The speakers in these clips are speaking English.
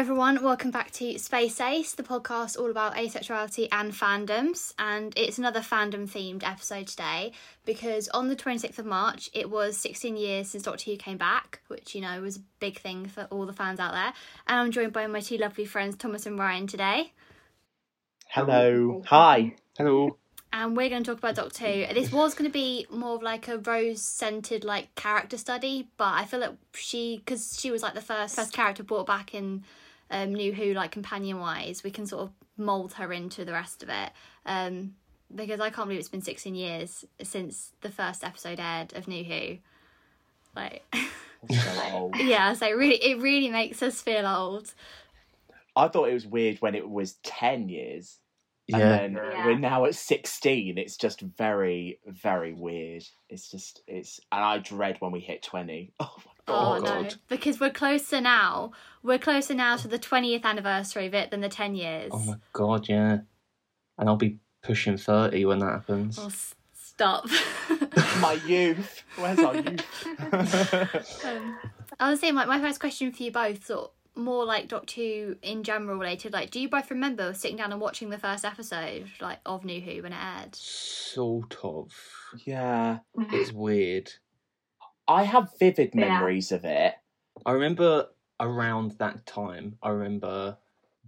everyone, welcome back to Space Ace, the podcast all about asexuality and fandoms. And it's another fandom themed episode today because on the 26th of March, it was 16 years since Doctor Who came back, which, you know, was a big thing for all the fans out there. And I'm joined by my two lovely friends, Thomas and Ryan, today. Hello. Hi. Hello. and we're going to talk about Doctor Who. This was going to be more of like a rose-scented like character study, but I feel like she, because she was like the first first character brought back in um, New Who, like companion-wise, we can sort of mold her into the rest of it. Um, because I can't believe it's been 16 years since the first episode aired of New Who. Like, So yeah, so it really, it really makes us feel old. I thought it was weird when it was 10 years. And Yeah. then Yeah. we're now at 16. It's just very, very weird. It's just, it's, and I dread when we hit 20. Oh my Oh, god. no, because we're closer now. We're closer now to the 20th anniversary of it than the 10 years. Oh my god, yeah. And I'll be pushing 30 when that happens. Oh, s- stop. My youth. Where's our youth? um, I was saying, like, my first question for you both, sort of more like Doctor Who in general related. Like, do you both remember sitting down and watching the first episode, like, of New Who when it aired? Sort of. yeah. Mm-hmm. It's weird. I have vivid Yeah. memories of it. I remember around that time, I remember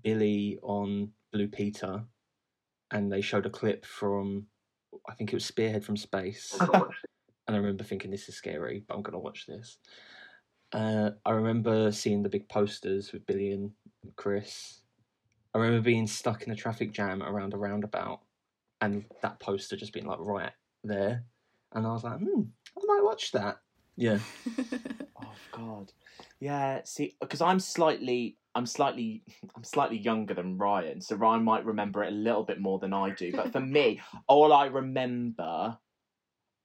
Billy on Blue Peter, and they showed a clip from, I think it was Spearhead from Space. Oh, and I remember thinking, this is scary, but I'm going to watch this. Uh, I remember seeing the big posters with Billy and Chris. I remember being stuck in a traffic jam around a roundabout, and that poster just being like right there, and I was like, hmm, I might watch that. Yeah, Oh god. Yeah, see because I'm slightly I'm slightly I'm slightly younger than Ryan, so Ryan might remember it a little bit more than I do. But for me, all I remember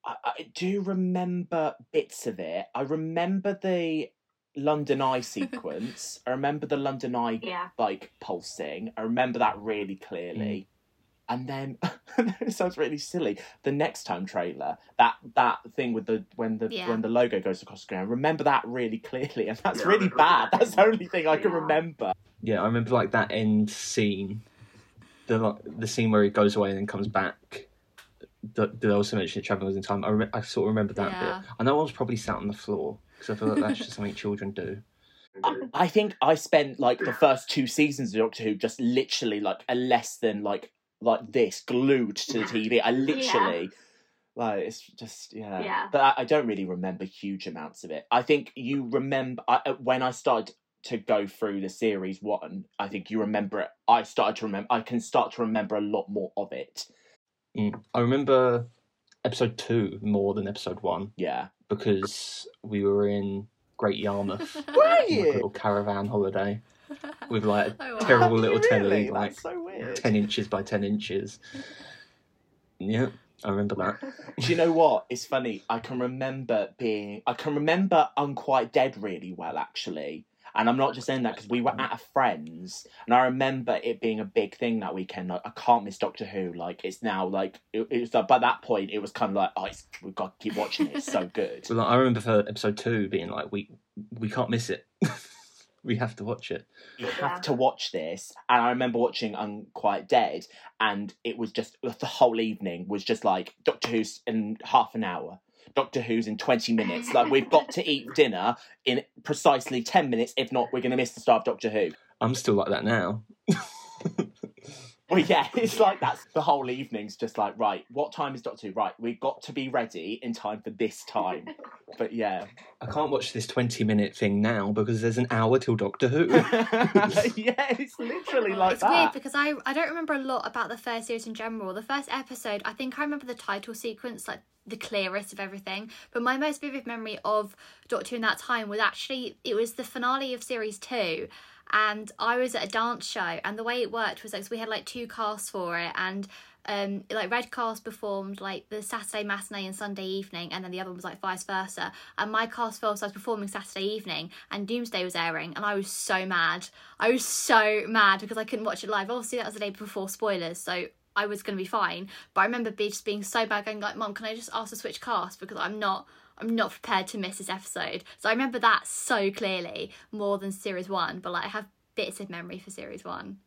I, I do remember bits of it. I remember the London Eye sequence. I remember the London Eye Yeah. like pulsing. I remember that really clearly. And then it sounds really silly. The next time trailer, that that thing with the when the Yeah. when the logo goes across the screen, I remember that really clearly, and that's Yeah, really bad. that. That's the only thing I can Yeah. remember. yeah. I remember like that end scene, the the scene where he goes away and then comes back. That I also mentioned traveling in time. I, re- I sort of remember that Yeah. bit. I know I was probably sat on the floor because I feel like that's just something children do. I think I spent like the first two seasons of Doctor Who just literally like a less than like like this glued to the TV. I literally like it's just yeah. Yeah. But I, I don't really remember huge amounts of it. I think you remember I, uh, when I started to go through the series one. I think you remember it. I started to remember. I can start to remember a lot more of it. Mm. I remember episode two more than episode one Yeah. because we were in Great Yarmouth, Were on, like, a you? little caravan holiday with like a Oh, wow. terrible little telly, Really? like That's so weird. ten inches by ten inches. Yeah, I remember that. Do you know what? It's funny. I can remember being. I can remember Unquiet Dead really well, actually. And I'm not just saying that because we were at a friend's, and I remember it being a big thing that weekend. Like, I can't miss Doctor Who. Like, it's now like it, it was. Like, by that point, it was kind of like, oh, it's, we've got to keep watching it. It's so good. So like, I remember for episode two being like, we we can't miss it. we have to watch it. you have to watch this. And I remember watching Unquiet Dead, and it was just the whole evening was just like Doctor Who's in half an hour. Doctor Who's in 20 minutes. Like, we've got to eat dinner in precisely 10 minutes. If not, we're going to miss the start of Doctor Who. I'm still like that now. Well, yeah, it's like that's the whole evening's just like, right, what time is Doctor Who? Right, we've got to be ready in time for this time. But yeah. I can't watch this 20 minute thing now because there's an hour till Doctor Who. yeah, it's literally like it's that. weird because I I don't remember a lot about the first series in general. The first episode, I think I remember the title sequence like the clearest of everything. But my most vivid memory of Doctor Who in that time was actually it was the finale of series two. And I was at a dance show, and the way it worked was like we had like two casts for it, and um like red cast performed like the saturday matinee and sunday evening and then the other one was like vice versa and my cast fell so i was performing saturday evening and doomsday was airing and i was so mad. I was so mad because i couldn't watch it live. Obviously that was the day before spoilers so i was going to be fine but i remember just being so bad going like mom can i just ask to switch cast? Because i'm not I'm not prepared to miss this episode. So I remember that so clearly more than series one, but like I have bits of memory for series one.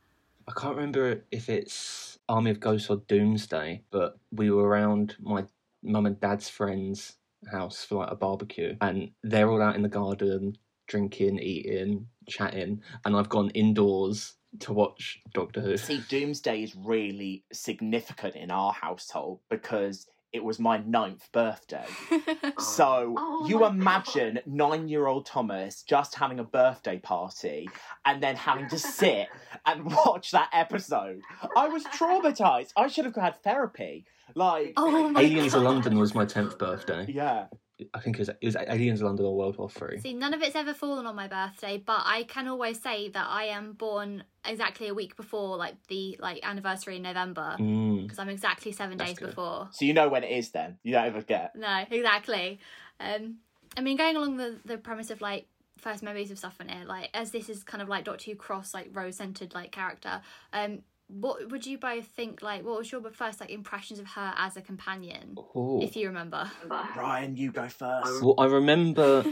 I can't remember if it's Army of Ghosts or Doomsday, but we were around my mum and dad's friends' house for like a barbecue, and they're all out in the garden drinking, eating, chatting, and I've gone indoors to watch Doctor Who. See, Doomsday is really significant in our household because it was my ninth birthday. So Oh you my imagine nine year old Thomas just having a birthday party and then having to sit and watch that episode. I was traumatized. I should have had therapy. Like, oh Aliens God. of London was my tenth birthday. yeah. I think it was, it was Aliens of London or World War Three. See, none of it's ever fallen on my birthday, but I can always say that I am born exactly a week before like the like anniversary in November Mm. because I'm exactly seven That's days good. before. So you know when it is then. You don't ever get. No, exactly. Um, I mean, going along the the premise of like first memories of stuff in it, like as this is kind of like Doctor Who cross like rose centered like character. Um, what would you both think? Like, what was your first like impressions of her as a companion, Ooh. if you remember? Ryan, you go first. Well, I remember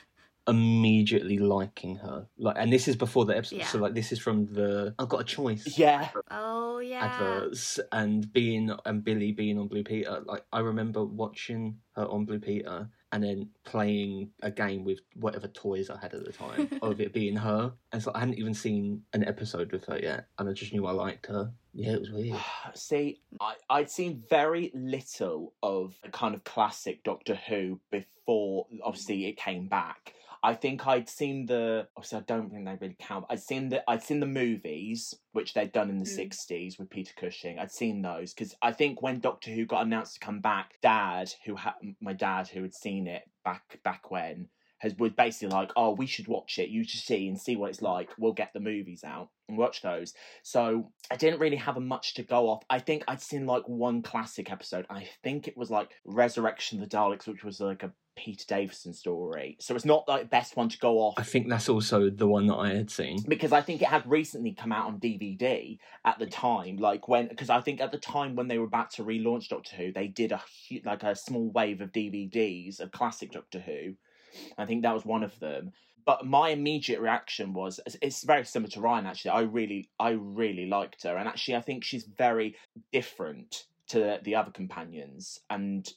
immediately liking her. Like, and this is before the episode. Yeah. So, like, this is from the I've got a choice. Yeah. oh yeah. adverts and being and Billy being on Blue Peter. Like I remember watching her on Blue Peter and then playing a game with whatever toys I had at the time of it being her. And so I hadn't even seen an episode with her yet, and I just knew I liked her. Yeah, it was weird. See, I, I'd seen very little of a kind of classic Doctor Who before, obviously, it came back. I think I'd seen the. Obviously, I don't think they really count. I'd seen the. I'd seen the movies, which they'd done in the Mm. sixties with Peter Cushing. I'd seen those because I think when Doctor Who got announced to come back, Dad, who had my dad, who had seen it back back when, has was basically like, "Oh, we should watch it. You should see and see what it's like. We'll get the movies out and watch those." So I didn't really have a much to go off. I think I'd seen like one classic episode. I think it was like Resurrection of the Daleks, which was like a Peter Davison story. So it's not like the best one to go off I think that's also the one that I had seen. because I think it had recently come out on DVD at the time. Like when, because I think at the time when they were about to relaunch Doctor Who, they did a like a small wave of DVDs of classic Doctor Who. I think that was one of them. But my immediate reaction was it's- very similar to Ryan. Actually, I really, I really liked her, and actually, I think she's very different to the other companions, and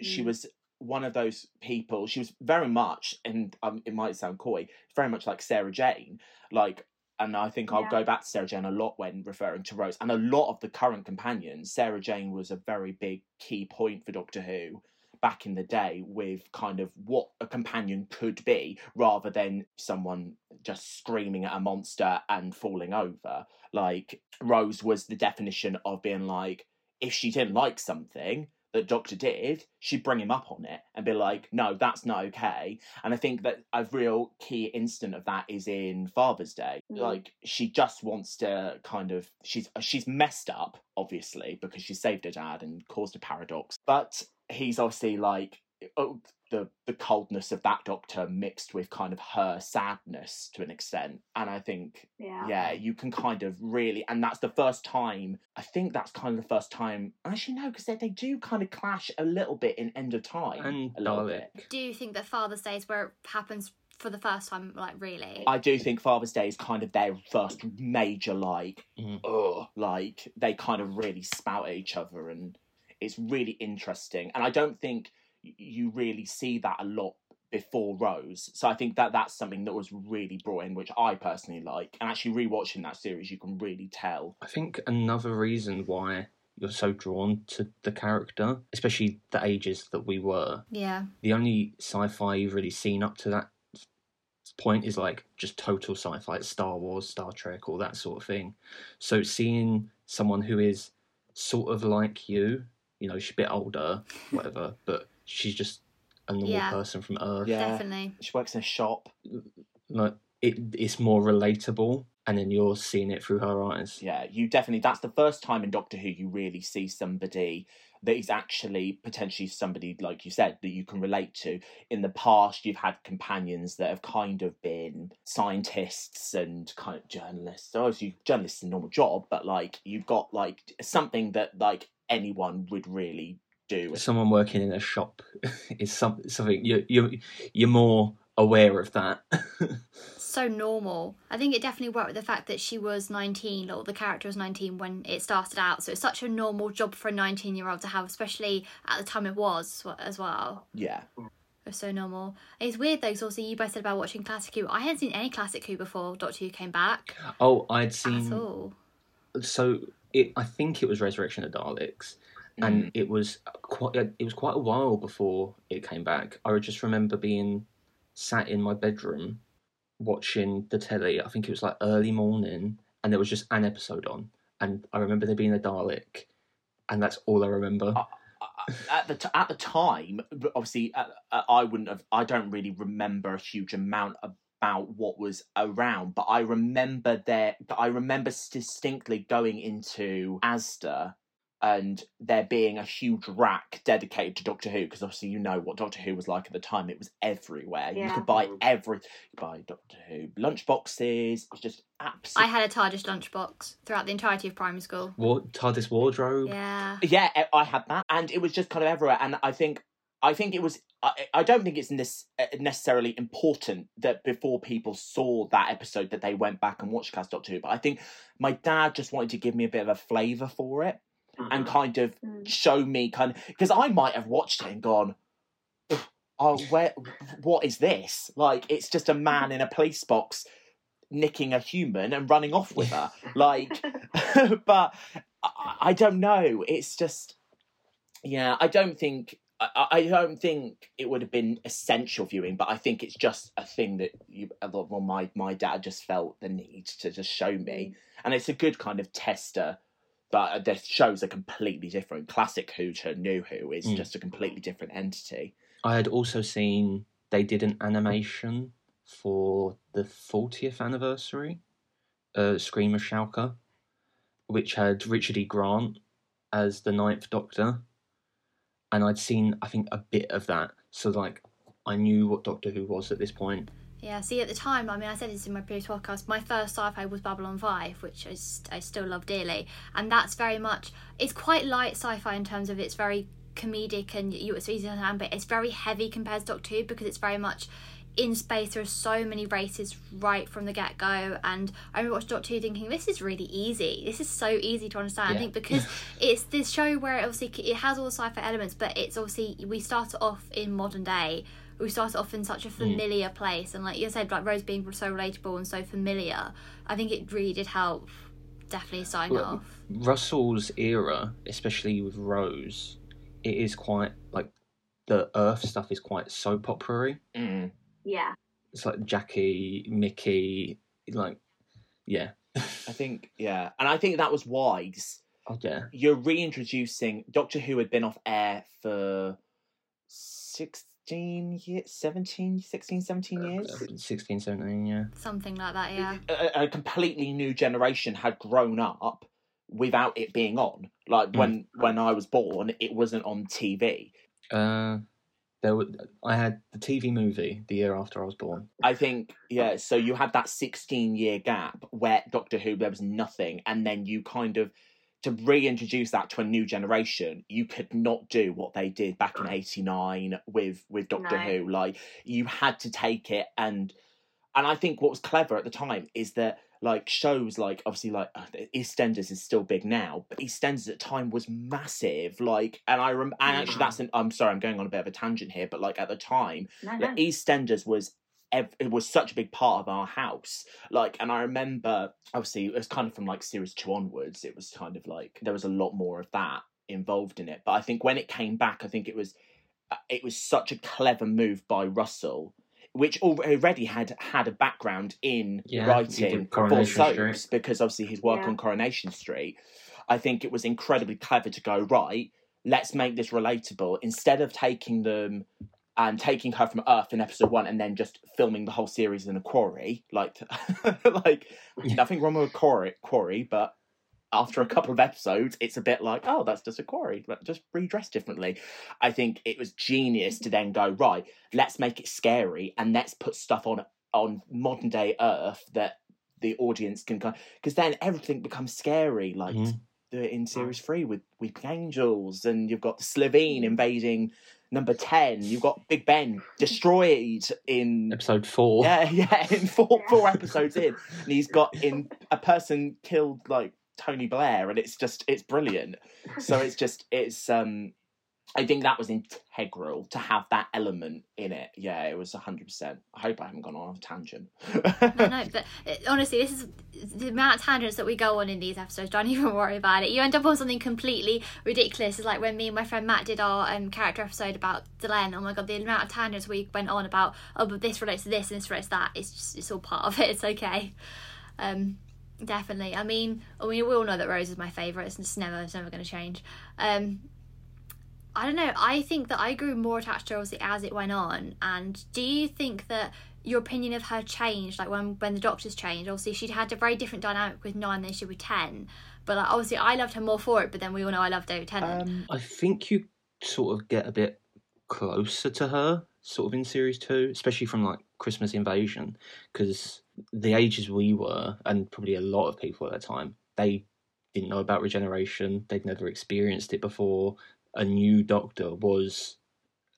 she Mm. was one of those people. She was very much, and um, it might sound coy, very much like Sarah Jane. Like, and I think I'll go back to Sarah Jane a lot when referring to Rose. And a lot of the current companions, Sarah Jane was a very big key point for Doctor Who back in the day with kind of what a companion could be rather than someone just screaming at a monster and falling over. Like, Rose was the definition of being like, if she didn't like something, that Doctor did, she'd bring him up on it and be like, no, that's not okay. And I think that a real key instant of that is in Father's Day. Mm. Like she just wants to kind of she's she's messed up, obviously, because she saved her dad and caused a paradox. But he's obviously like oh, the the coldness of that doctor mixed with kind of her sadness to an extent. And I think Yeah. yeah, you can kind of really, and that's the first time. I think that's kind of the first time. Actually, no, because they, they do kind of clash a little bit in End of Time. And a little Dalek. bit. Do you think that Father's Day is where it happens for the first time? Like, really? I do think Father's Day is kind of their first major, like, Mhm. ugh, like they kind of really spout at each other, and it's really interesting. And I don't think y- you really see that a lot before Rose. So I think that that's something that was really brought in, which I personally like. And actually rewatching that series, you can really tell. I think another reason why you're so drawn to the character, especially the ages that we were, yeah. the only sci-fi you've really seen up to that point is like just total sci-fi, like Star Wars, Star Trek, all that sort of thing. So seeing someone who is sort of like you, you know, she's a bit older, whatever, but she's just a normal Yeah. person from Earth. Yeah. Definitely. She works in a shop. Like it, it's more relatable, and then you're seeing it through her eyes. Yeah, you definitely. That's the first time in Doctor Who you really see somebody that is actually potentially somebody, like you said, that you can relate to. In the past, you've had companions that have kind of been scientists and kind of journalists. Oh, Obviously, journalists is a normal job, but like you've got like something that like anyone would really do. Someone working in a shop is some, something you you you're more aware of that. so normal. I think it definitely worked with the fact that she was 19, or the character was 19 when it started out. So it's such a normal job for a 19 year old to have, especially at the time it was as well. Yeah. It was so normal. It's weird though, because also you both said about watching Classic Who. I hadn't seen any Classic Who before Doctor Who came back Oh, I'd at seen. all. So it, I think it was Resurrection of Daleks, and it was quite. It was quite a while before it came back. I just remember being sat in my bedroom watching the telly. I think it was like early morning, and there was just an episode on, and I remember there being a Dalek, and that's all I remember. Uh, at the t- at the time, obviously, uh, uh, I wouldn't have. I don't really remember a huge amount about what was around, but I remember there. But I remember distinctly going into Asda and there being a huge rack dedicated to Doctor Who because obviously you know what Doctor Who was like at the time. It was everywhere. Yeah. You could buy mm. every. You could buy Doctor Who lunch boxes. It's just absolutely. I had a TARDIS lunchbox throughout the entirety of primary school. What TARDIS wardrobe? Yeah. Yeah, I- I had that, and it was just kind of everywhere. And I think, I think it was. I, I don't think it's uh, necessarily important that before people saw that episode that they went back and watched Cast Doctor Who. But I think my dad just wanted to give me a bit of a flavour for it and kind of Mm. show me kind of because I might have watched it and gone, oh, where, what is this? Like, it's just a man in a police box nicking a human and running off with her. Like, but I, I don't know. It's just, yeah, I don't think. I, I don't think it would have been essential viewing, but I think it's just a thing that you. Well, my my dad just felt the need to just show me, and it's a good kind of tester but the shows are completely different. Classic Who to New Who is Mm. just a completely different entity. I had also seen they did an animation for the 40th anniversary, uh, Scream of Shalka, which had Richard E. Grant as the Ninth Doctor, and I'd seen I think a bit of that, so like I knew what Doctor Who was at this point. Yeah, see, at the time, I mean, I said this in my previous podcast, my first sci fi was Babylon 5, which I, st- I still love dearly. And that's very much, it's quite light sci fi in terms of it's very comedic and you it's easy to understand, but it's very heavy compared to Doctor Who because it's very much in space. There are so many races right from the get go. And I remember watching Doctor Who thinking, this is really easy. This is so easy to understand. I think because it's this show where it obviously it has all the sci-fi elements, but it's obviously we start off in modern day. We started off in such a familiar place, and like you said, like Rose being so relatable and so familiar. I think it really did help. Definitely starting Well, off. Russell's era, especially with Rose, it is quite like the Earth stuff is quite soap opera Mm. Yeah. It's like Jackie, Mickey, like yeah, I think, yeah. And I think that was wise. oh yeah. You're reintroducing Doctor Who had been off air for 16 years, 17, 16, 17 years. Uh, 16, 17, yeah. Something like that, yeah. a, a completely new generation had grown up without it being on. Like Mm. when when I was born, it wasn't on TV. Uh, there were, I had the TV movie the year after I was born. I think yeah. So you had that sixteen year gap where Doctor Who there was nothing, and then you kind of to reintroduce that to a new generation. You could not do what they did back in eighty-nine with with Doctor No. Who. Like you had to take it and and I think what was clever at the time is that like shows like obviously like uh, EastEnders is still big now, but EastEnders at the time was massive. Like, and I rem- and actually that's an I'm sorry I'm going on a bit of a tangent here, but like at the time No, no. like EastEnders was ev- it was such a big part of our house. Like, and I remember obviously it was kind of from like series two onwards. It was kind of like there was a lot more of that involved in it. But I think when it came back, I think it was uh, it was such a clever move by Russell. Which already had had a background in Yeah, writing for soaps because obviously his work Yeah. on Coronation Street. I think it was incredibly clever to go right. Let's make this relatable instead of taking them and taking her from Earth in episode one and then just filming the whole series in a quarry. Like, like nothing wrong with quarry, quarry, but after a couple of episodes, it's a bit like, oh, that's just a quarry, but just redressed differently. I think it was genius to then go right. Let's make it scary and let's put stuff on on modern day Earth that the audience can go because then everything becomes scary. Like Mhm. the in series three with Weeping Angels, and you've got Slitheen invading number ten. You've got Big Ben destroyed in Episode four. yeah, yeah, in four four episodes in, and he's got in a person killed like Tony Blair, and it's just it's brilliant. So it's just it's um, I think that was integral to have that element in it. Yeah, it was hundred percent. I hope I haven't gone on a tangent. No, no, but uh, honestly, this is the amount of tangents that we go on in these episodes. Don't even worry about it. You end up on something completely ridiculous. It's like when me and my friend Matt did our um, character episode about Delenn. Oh my god, the amount of tangents we went on about. Oh, but this relates to this and this relates to that. It's just it's all part of it. It's okay. Um, definitely. I mean, I mean, we all know that Rose is my favourite. It's never, it's never going to change. Um, I don't know. I think that I grew more attached to her obviously as it went on. And do you think that your opinion of her changed, like when when the doctors changed? Obviously, she'd had a very different dynamic with nine than she with ten. But like, obviously, I loved her more for it. But then we all know I love David Tennant. um, I think you sort of get a bit closer to her, sort of in series two, especially from like Christmas Invasion, because the ages we were, and probably a lot of people at that time, they didn't know about regeneration. They'd never experienced it before. A new Doctor was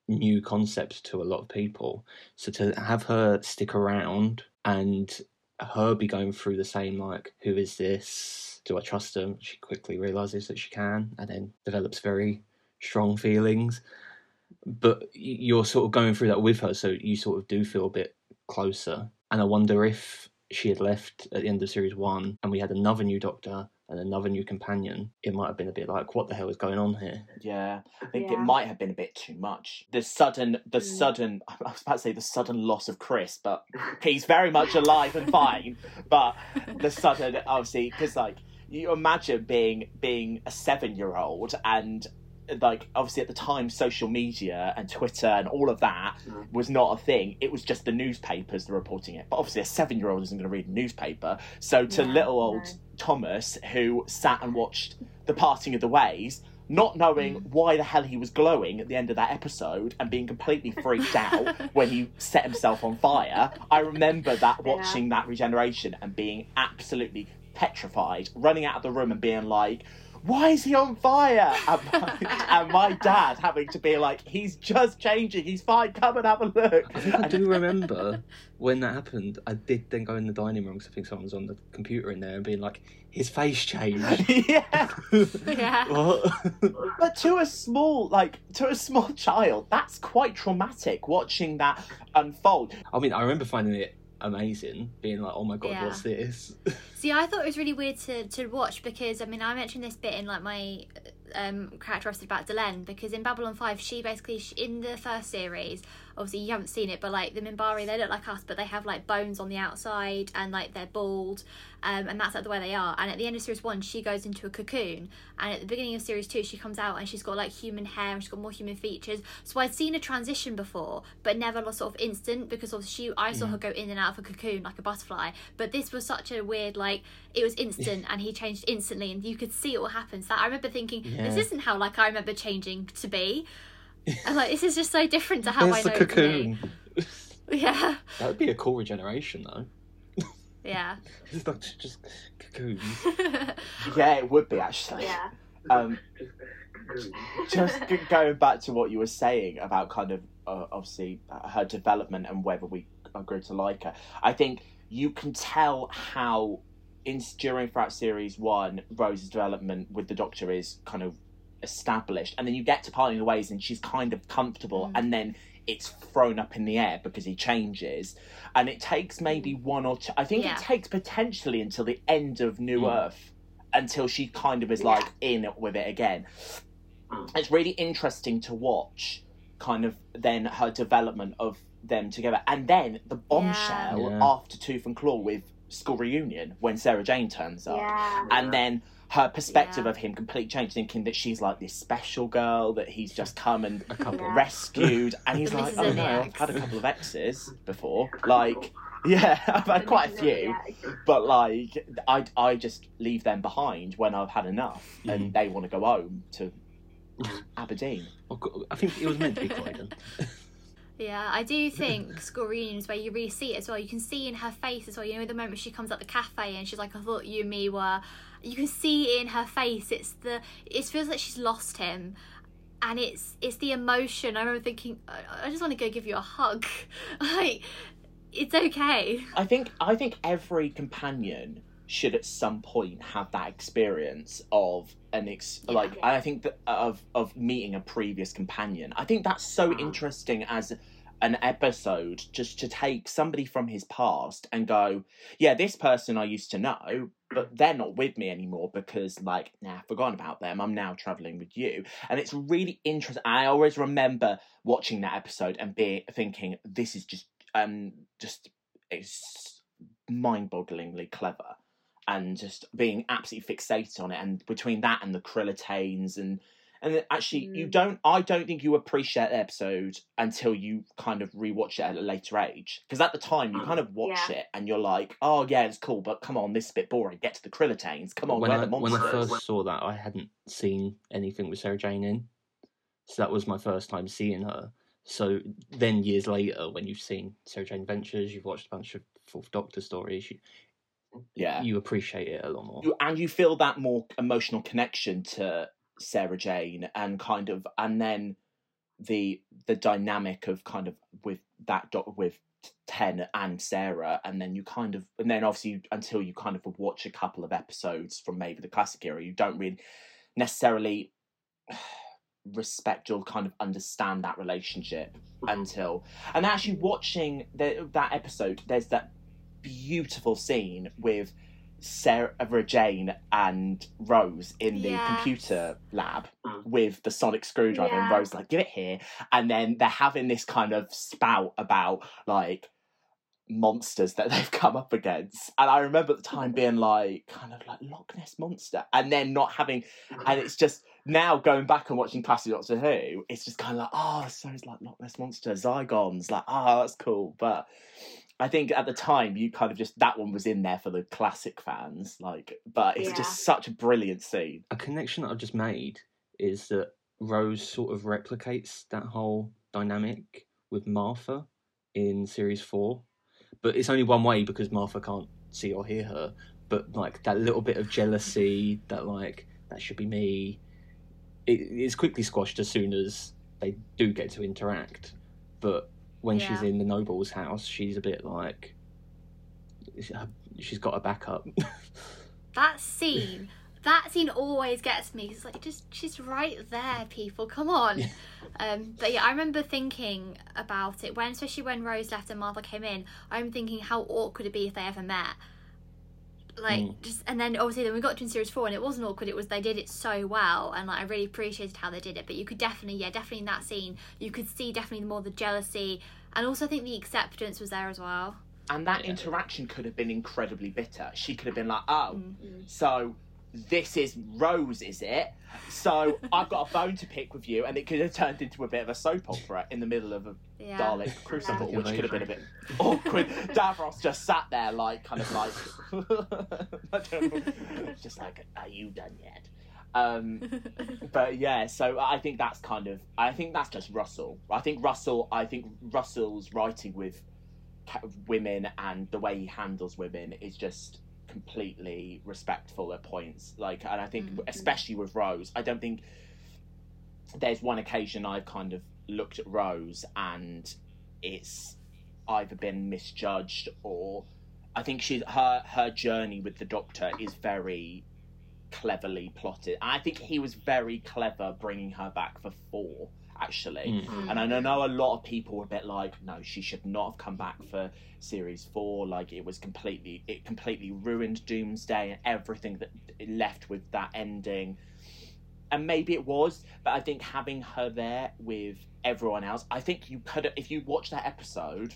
new concept to a lot of people. So to have her stick around and her be going through the same like, who is this? Do I trust him? She quickly realizes that she can, and then develops very strong feelings. But you're sort of going through that with her, so you sort of do feel a bit closer. And I wonder if she had left at the end of series one, and we had another new Doctor and another new companion, it might have been a bit like, what the hell is going on here? Yeah, I think it might have been a bit too much. The sudden, the Mm. sudden, I was about to say the sudden loss of Chris, but he's very much alive and fine. But the sudden, obviously, because like you imagine being being a seven year old and like obviously at the time social media and twitter and all of that Mm. was not a thing it was just the newspapers that were reporting it but obviously a seven year old isn't going to read a newspaper so to Yeah, little old no. thomas who sat and watched the parting of the ways not knowing why the hell he was glowing at the end of that episode and being completely freaked out when he set himself on fire. I remember that Yeah. watching that regeneration and being absolutely petrified, running out of the room and being like, why is he on fire? And my, and my dad having to be like, he's just changing, he's fine, come and have a look. I think I do remember when that happened. I did then go in the dining room because I think someone was on the computer in there and being like, "His face changed." yeah. yeah. But to a small, like, to a small child, that's quite traumatic watching that unfold. I mean, I remember finding it amazing, being like, "Oh my god, Yeah. what's this?" See, I thought it was really weird to, to watch because I mean I mentioned this bit in like my um characteristic about Delenn because in Babylon Five she basically she, in the first series obviously you haven't seen it but like the Minbari they look like us but they have like bones on the outside and like they're bald um, and that's like the way they are. And at the end of series one she goes into a cocoon and at the beginning of series two she comes out and she's got like human hair and she's got more human features. So I'd seen a transition before but never like, sort of instant because obviously she I saw her go in and out of a cocoon like a butterfly. But this was such a weird like it was instant and he changed instantly and you could see it all happen. So I remember thinking this isn't how like I remember changing to be and like this is just so different to how There's I the know it to be. cocoon. yeah That would be a cool regeneration, though. yeah It's not just cocoons. Yeah, it would be actually. Yeah. Um, just going back to what you were saying about kind of uh, obviously uh, her development and whether we agree to like her, I think you can tell how in during throughout series one, Rose's development with the Doctor is kind of established, and then you get to parting the ways, and she's kind of comfortable, Mm. and then it's thrown up in the air because he changes, and it takes maybe one or two. I think Yeah. it takes potentially until the end of New Mm. Earth until she kind of is Yeah. like in it with it again. Mm. It's really interesting to watch, kind of then her development of them together, and then the bombshell Yeah. after Tooth and Claw with school reunion when Sarah Jane turns up, Yeah. and then her perspective Yeah. of him completely changed, thinking that she's like this special girl that he's just come and A couple. Yeah. rescued, and he's like, Mrs. oh and no, the I've had a couple of exes before, like. Yeah, I've had quite a few but like I, I just leave them behind when I've had enough and Mhm. they want to go home to Aberdeen. Oh, I think it was meant to be Croydon. Yeah, I do think school reunions where you really see it as well. You can see in her face as well. You know, the moment she comes at the cafe and she's like, "I thought you and me were." You can see in her face. It's the. It feels like she's lost him, and it's it's the emotion. I remember thinking, I, just want to go give you a hug. like, it's okay. I think I think every companion should at some point have that experience of an ex Yeah. like I think that of of meeting a previous companion. I think that's so Mhm. interesting as an episode just to take somebody from his past and go, yeah, this person I used to know, but they're not with me anymore because like, nah, forgotten about them. I'm now traveling with you. And it's really interesting. I always remember watching that episode and being thinking, this is just um just it's mind-bogglingly clever and just being absolutely fixated on it and between that and the krillitanes and and then actually you Mm. don't i don't think you appreciate the episode until you kind of rewatch it at a later age because at the time you kind of watch Yeah. it and you're like oh yeah it's cool but come on this is a bit boring get to the krillitanes come on when where I, the when I monsters first saw that, I hadn't seen anything with Sarah Jane in, so that was my first time seeing her. So then, years later, when you've seen Sarah Jane Adventures, you've watched a bunch of Fourth Doctor stories, you, yeah you appreciate it a lot more. you, and you feel that more emotional connection to Sarah Jane and kind of and then the the dynamic of kind of with that doc with Ten and Sarah and then you kind of and then obviously until you kind of watch a couple of episodes from maybe the classic era you don't really necessarily respect or kind of understand that relationship mm-hmm. until and actually watching the, that episode there's that beautiful scene with Uh, Sarah Jane and Rose in the Yes. computer lab Mm. with the sonic screwdriver and Rose like give it here. And then they're having this kind of spout about like monsters that they've come up against. And I remember at the time mm-hmm. being like kind of like Loch Ness monster. And then not having mm-hmm. and it's just now going back and watching classic Doctor Who, it's just kind of like, oh, so it's like Loch Ness Monster, Zygons, like, oh, that's cool. But I think at the time, you kind of just that one was in there for the classic fans, like, but it's Yeah. just such a brilliant scene. a connection that I've just made is that Rose sort of replicates that whole dynamic with Martha in series four, but it's only one way because Martha can't see or hear her. But like that little bit of jealousy, that like that should be me, it's quickly squashed as soon as they do get to interact. But when she's in the noble's house, she's a bit like she's got a backup. That scene, that scene always gets me. It's like just she's right there, people. Come on. Um, but yeah, I remember thinking about it when, especially when Rose left and Martha came in. I'm thinking how awkward it'd be if they ever met. Like Mm. just and then obviously then we got to in series four and it wasn't awkward. It was they did it so well and like I really appreciated how they did it. But you could definitely yeah definitely in that scene you could see definitely more the jealousy and also I think the acceptance was there as well. And that Yeah. interaction could have been incredibly bitter. She could have been like, oh, Mm. so this is Rose, is it? So I've got a bone to pick with you, and it could have turned into a bit of a soap opera in the middle of a Yeah. Dalek Crucible, Yeah. which could have been a bit awkward. Davros just sat there, like, kind of like, I don't know, just like, are you done yet? Um, but yeah, so I think that's kind of, I think that's just Russell. I think Russell, I think Russell's writing with women and the way he handles women is just completely respectful at points. Like, and I think, Mhm. especially with Rose, I don't think there's one occasion I've kind of looked at Rose and it's either been misjudged or I think she's her her journey with the Doctor is very cleverly plotted. I think he was very clever bringing her back for four actually. Mm. And I know a lot of people were a bit like, no, she should not have come back for series four. Like it was completely, it completely ruined Doomsday and everything that it left with that ending. And maybe it was, but I think having her there with everyone else, I think you could, if you watch that episode,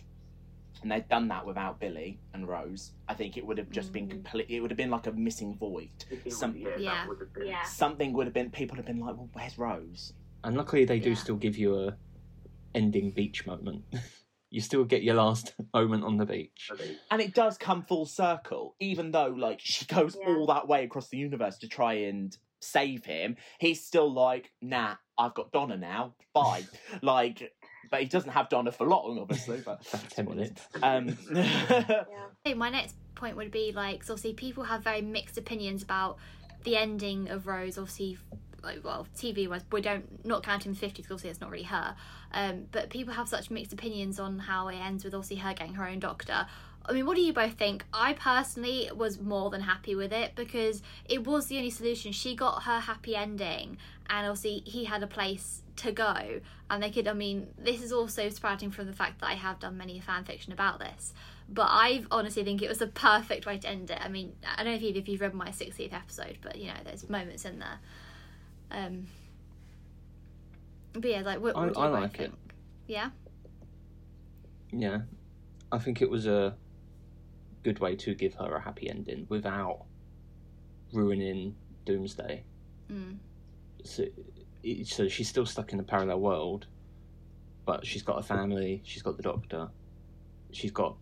and they'd done that without Billy and Rose, I think it would have just been Mm. complete. It would have been like a missing void. Some- yeah, Yeah. would have been. Yeah. Something would have been. People would have been like, "Well, where's Rose?" And luckily, they do Yeah. still give you a ending beach moment. you still get your last moment on the beach. and it does come full circle even though like she goes Yeah. all that way across the universe to try and save him he's still like nah i've got donna now bye like but he doesn't have Donna for long, obviously. But About 10 minutes. um, Yeah. My next point would be like, so obviously people have very mixed opinions about the ending of Rose. Obviously, like well, TV wise, we don't not counting the fifties. Obviously, it's not really her. Um, but people have such mixed opinions on how it ends with obviously her getting her own doctor. I mean, what do you both think? I personally was more than happy with it because it was the only solution. She got her happy ending, and obviously he had a place to go. And they could, I mean, this is also sprouting from the fact that I have done many fan fiction about this. But I honestly think it was the perfect way to end it. I mean, I don't know if you've, if you've read my 60th episode, but you know, there's moments in there. Um, but yeah, like, what, I- what do you I both like it. Yeah? Yeah, I think it was a good way to give her a happy ending without ruining Doomsday. Mm. So, so she's still stuck in a parallel world, but she's got a family. She's got the Doctor. She's got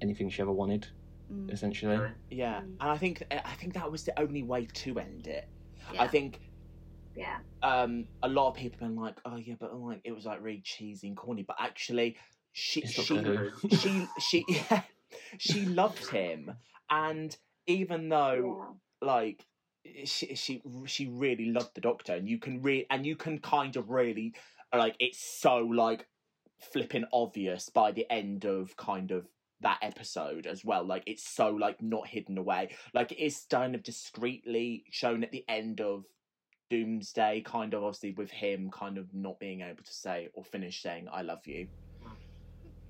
anything she ever wanted, Mm. essentially. yeah, and I think I think that was the only way to end it. Yeah. I think Yeah. um, a lot of people have been like, "Oh yeah," but like it was like really cheesy and corny. But actually, she It's she Doctor she she yeah, she loved him, and even though Yeah. like she she she really loved the Doctor, and you can re and you can kind of really like it's so like flipping obvious by the end of kind of that episode as well like it's so like not hidden away like it's kind of discreetly shown at the end of doomsday kind of obviously with him kind of not being able to say or finish saying i love you mm.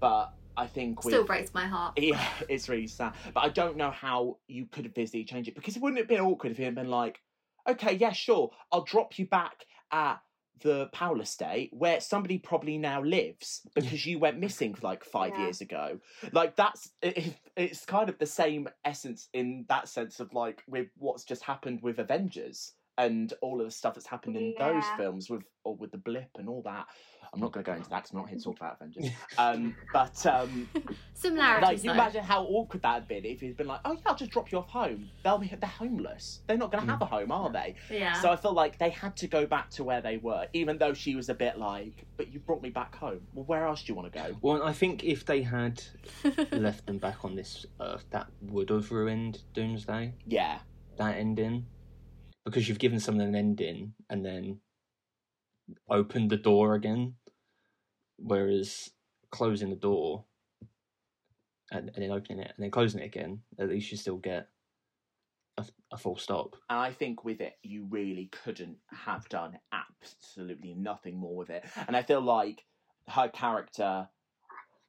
but i think with Still breaks my heart. yeah, it's really sad. But I don't know how you could have visibly changed it because it wouldn't have been awkward if he had been like, okay, yeah, sure, I'll drop you back at the Powell estate where somebody probably now lives because you went missing like five Yeah. years ago. Like that's it, it's kind of the same essence in that sense of like with what's just happened with Avengers and all of the stuff that's happened in those films with or with the blip and all that. I'm not going to go into that because I'm not here to talk about Avengers. Um, but um, Similarities. like, you imagine how awkward that had been if he'd been like, "Oh yeah, I'll just drop you off home." They'll be they're homeless. They're not going to have a home, are they? Yeah. So I feel like they had to go back to where they were, even though she was a bit like, "But you brought me back home. Well, where else do you want to go?" Well, I think if they had left them back on this earth, that would have ruined Doomsday. Yeah, That ending, because you've given someone an ending and then opened the door again, whereas closing the door and, and then opening it and then closing it again, at least you still get a, a full stop. and I think with it, you really couldn't have done absolutely nothing more with it. And I feel like her character.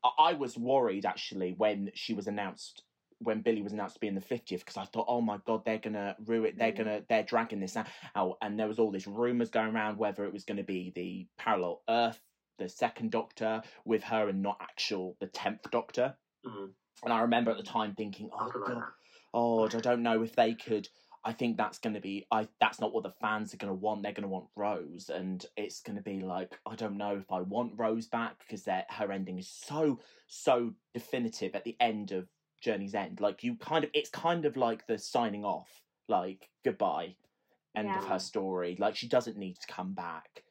I- I was worried actually when she was announced when Billy was announced to be in the 50th because I thought, oh my god, they're gonna ruin, they're Mm. gonna, they're dragging this out, and there was all this rumors going around whether it was going to be the parallel Earth, the second Doctor with her, and not actual the tenth Doctor. Mhm. And I remember at the time thinking, oh god, oh, I don't know if they could. I think that's going to be. I that's not what the fans are going to want. They're going to want Rose, and it's going to be like I don't know if I want Rose back because that her ending is so so definitive at the end of Journey's End. Like you kind of, it's kind of like the signing off, like goodbye, end of her story. Like she doesn't need to come back.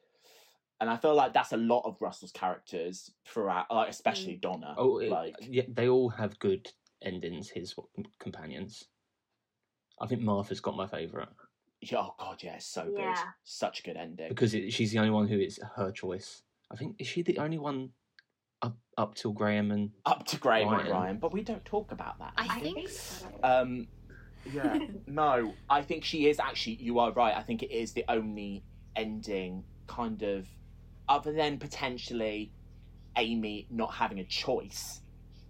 And I feel like that's a lot of Russell's characters throughout, like especially mm. Donna. Oh, it- like yeah, they all have good endings. His companions. I think Martha's got my favourite yeah, oh god, yeah, it's so good, Yeah. such a good ending. because it, she's the only one who is her choice. I think is she the only one up up till Graham and up to Graham and Ryan. Ryan, but we don't talk about that. I I think think so. so. Um, yeah, no, I think she is actually. You are right. I think it is the only ending, kind of, other than potentially Amy not having a choice.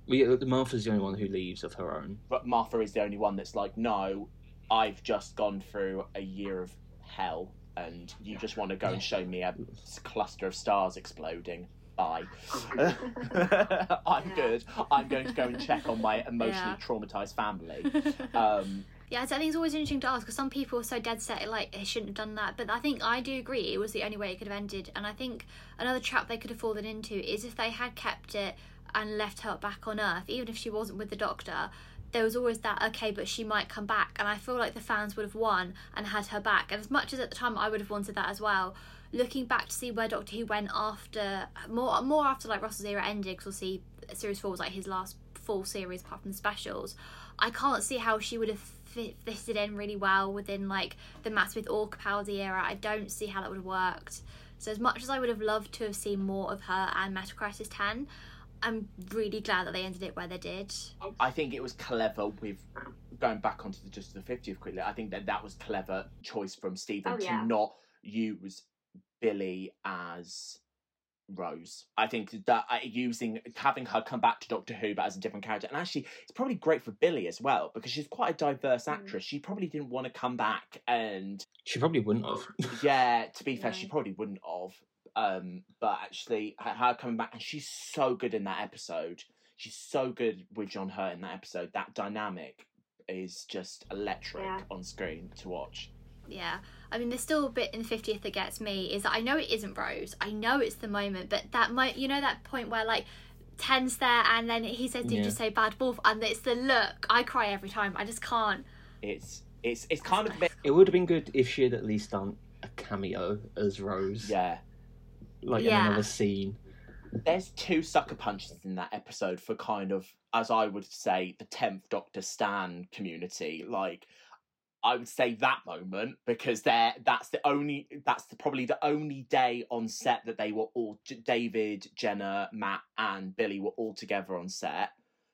well, yeah, Martha's the only one who leaves of her own. But Martha is the only one that's like, no, I've just gone through a year of hell, and you just want to go and show me a cluster of stars exploding. Bye. I'm Yeah. good. I'm going to go and check on my emotionally Yeah. traumatized family. Um, Yeah, so I think it's always interesting to ask because some people are so dead set like they shouldn't have done that, but I think I do agree it was the only way it could have ended. And I think another trap they could have fallen into is if they had kept it and left her back on Earth, even if she wasn't with the Doctor, there was always that okay, but she might come back, and I feel like the fans would have won and had her back. And as much as at the time I would have wanted that as well, looking back to see where Doctor Who went after more more after like Russell's era ended, because we'll see series four was like his last full series apart from the specials. I can't see how she would have fit, fitted in really well within like the Matt Smith or Capaldi era. I don't see how that would have worked. So as much as I would have loved to have seen more of her and Metacrisis Ten, I'm really glad that they ended it where they did. I think it was clever with going back onto the just the 50th quickly. I think that that was clever choice from Stephen Oh, to yeah. not use Billie as Rose. I think that uh, using having her come back to Doctor Who but as a different character, and actually it's probably great for Billie as well because she's quite a diverse Mm. actress. She probably didn't want to come back, and She probably wouldn't have. yeah, to be fair, Yeah. she probably wouldn't have. Um, but actually, her- her coming back, and she's so good in that episode. She's so good with John Hurt in that episode. That dynamic is just electric Yeah. on screen to watch. Yeah, I mean, there's still a bit in the fiftieth that gets me is that I know it isn't Rose. I know it's the moment, but that might you know that point where like Ten's there and then he says, "Did Yeah. you say bad wolf?" And it's the look. I cry every time. I just can't. It's it's it's kind of a bit It would have been good if she had at least done a cameo as Rose, yeah. like Yeah. in another scene. There's two sucker punches in that episode for kind of, as I would say, the tenth Doctor Stan community. Like, I would say that moment because they're that's the only that's the, probably the only day on set that they were all David, Jenna, Matt, and Billie were all together on set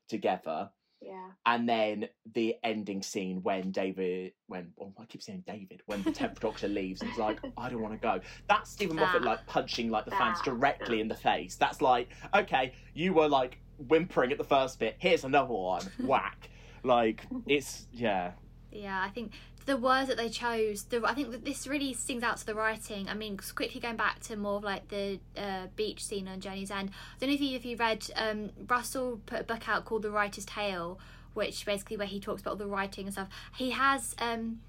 together. Yeah. And then the ending scene when David, when oh, I keep saying David, when the tenth Doctor leaves and he's like, I don't want to go. That's Steven Moffat ah. like punching like the fans directly in the face. That's like, okay, you were like whimpering at the first bit. Here's another one. Whack. Like it's yeah. Yeah, I think the words that they chose. The I think that this really stings out to the writing. I mean, quickly going back to more of like the uh, beach scene on Journey's End. I don't know if you if you read um, Russell put a book out called The Writer's Tale, which basically where he talks about all the writing and stuff. He has. Um,